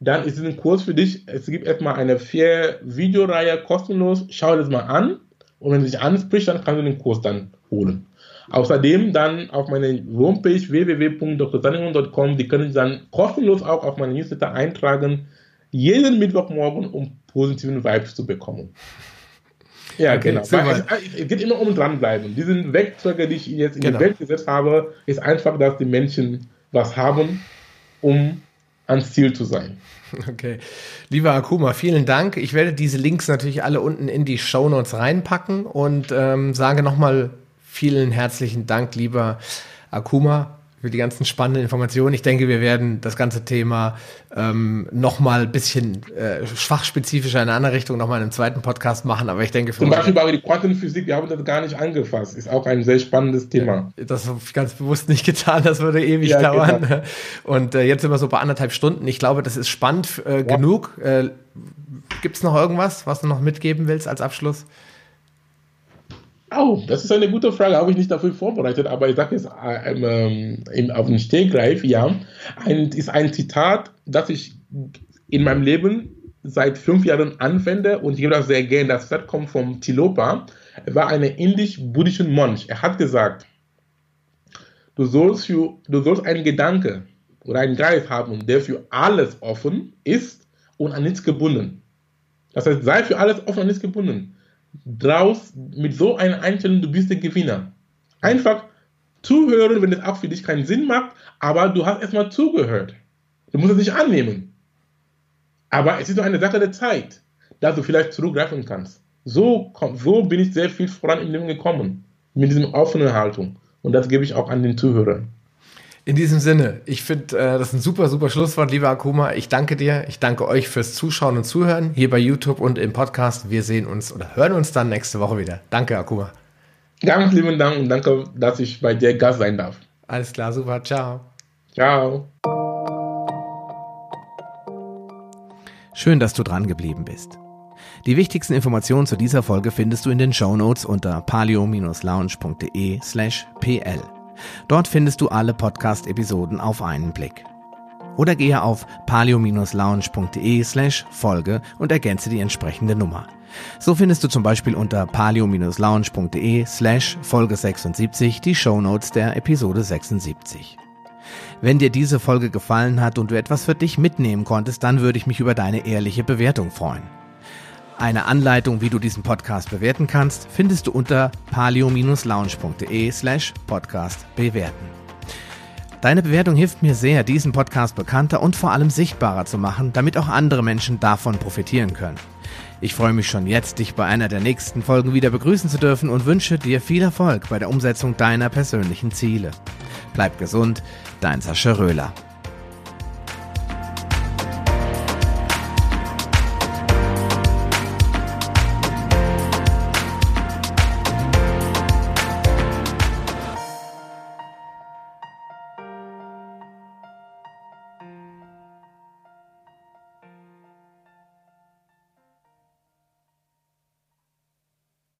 dann ist es ein Kurs für dich. Es gibt erstmal eine vier Videoreihe kostenlos. Schau das mal an und wenn es dich anspricht, dann kannst du den Kurs dann holen. Außerdem dann auf meine Homepage www.drsanningon.com, die können Sie dann kostenlos auch auf meine Newsletter eintragen, jeden Mittwochmorgen, um positiven Vibes zu bekommen. Ja, okay, genau. Es, es, geht immer um dranbleiben. Diese Werkzeuge, die ich jetzt in genau. die Welt gesetzt habe, ist einfach, dass die Menschen was haben, um ans Ziel zu sein. Okay. Lieber Akuma, vielen Dank. Ich werde diese Links natürlich alle unten in die Show reinpacken und ähm, sage nochmal Vielen herzlichen Dank, lieber Akuma, für die ganzen spannenden Informationen. Ich denke, wir werden das ganze Thema ähm, nochmal ein bisschen äh, schwachspezifischer in eine andere Richtung nochmal in einem zweiten Podcast machen. Aber ich denke, zum Beispiel über die Quantenphysik, wir haben das gar nicht angefasst. Ist auch ein sehr spannendes Thema. Das habe ich ganz bewusst nicht getan. Das würde ewig ja, dauern. Genau. Und äh, jetzt sind wir so bei anderthalb Stunden. Ich glaube, das ist spannend äh, ja. genug. Äh, Gibt es noch irgendwas, was du noch mitgeben willst als Abschluss? Oh, das ist eine gute Frage, habe ich nicht dafür vorbereitet, aber ich sage es ähm, ähm auf den Stegreif, ja. Ein, ist ein Zitat, das ich in meinem Leben seit fünf Jahren anwende und ich gebe das sehr gerne. Das Zitat kommt vom Tilopa. Er war ein indisch-buddhischer Mönch. Er hat gesagt, du sollst, für, du sollst einen Gedanke oder einen Geist haben, der für alles offen ist und an nichts gebunden. Das heißt, sei für alles offen und an nichts gebunden draus mit so einer Einstellung, du bist der Gewinner. Einfach zuhören, wenn es auch für dich keinen Sinn macht, aber du hast erstmal zugehört. Du musst es nicht annehmen. Aber es ist nur eine Sache der Zeit, dass du vielleicht zurückgreifen kannst. So, so bin ich sehr viel voran im Leben gekommen, mit dieser offenen Haltung. Und das gebe ich auch an den Zuhörern. In diesem Sinne, ich finde, äh, das ist ein super, super Schlusswort, lieber Akuma. Ich danke dir. Ich danke euch fürs Zuschauen und Zuhören hier bei YouTube und im Podcast. Wir sehen uns oder hören uns dann nächste Woche wieder. Danke, Akuma. Ganz lieben Dank und danke, dass ich bei dir Gast sein darf. Alles klar, super. Ciao. Ciao. Schön, dass du dran geblieben bist. Die wichtigsten Informationen zu dieser Folge findest du in den Show Notes unter palio-lounge.de slash pl. Dort findest du alle Podcast-Episoden auf einen Blick. Oder gehe auf palio-lounge.de slash Folge und ergänze die entsprechende Nummer. So findest du zum Beispiel unter palio-lounge.de slash Folge 76 die Shownotes der Episode 76. Wenn dir diese Folge gefallen hat und du etwas für dich mitnehmen konntest, dann würde ich mich über deine ehrliche Bewertung freuen. Eine Anleitung, wie du diesen Podcast bewerten kannst, findest du unter palio-lounge.de slash podcast bewerten. Deine Bewertung hilft mir sehr, diesen Podcast bekannter und vor allem sichtbarer zu machen, damit auch andere Menschen davon profitieren können. Ich freue mich schon jetzt, dich bei einer der nächsten Folgen wieder begrüßen zu dürfen und wünsche dir viel Erfolg bei der Umsetzung deiner persönlichen Ziele. Bleib gesund, dein Sascha Röhler.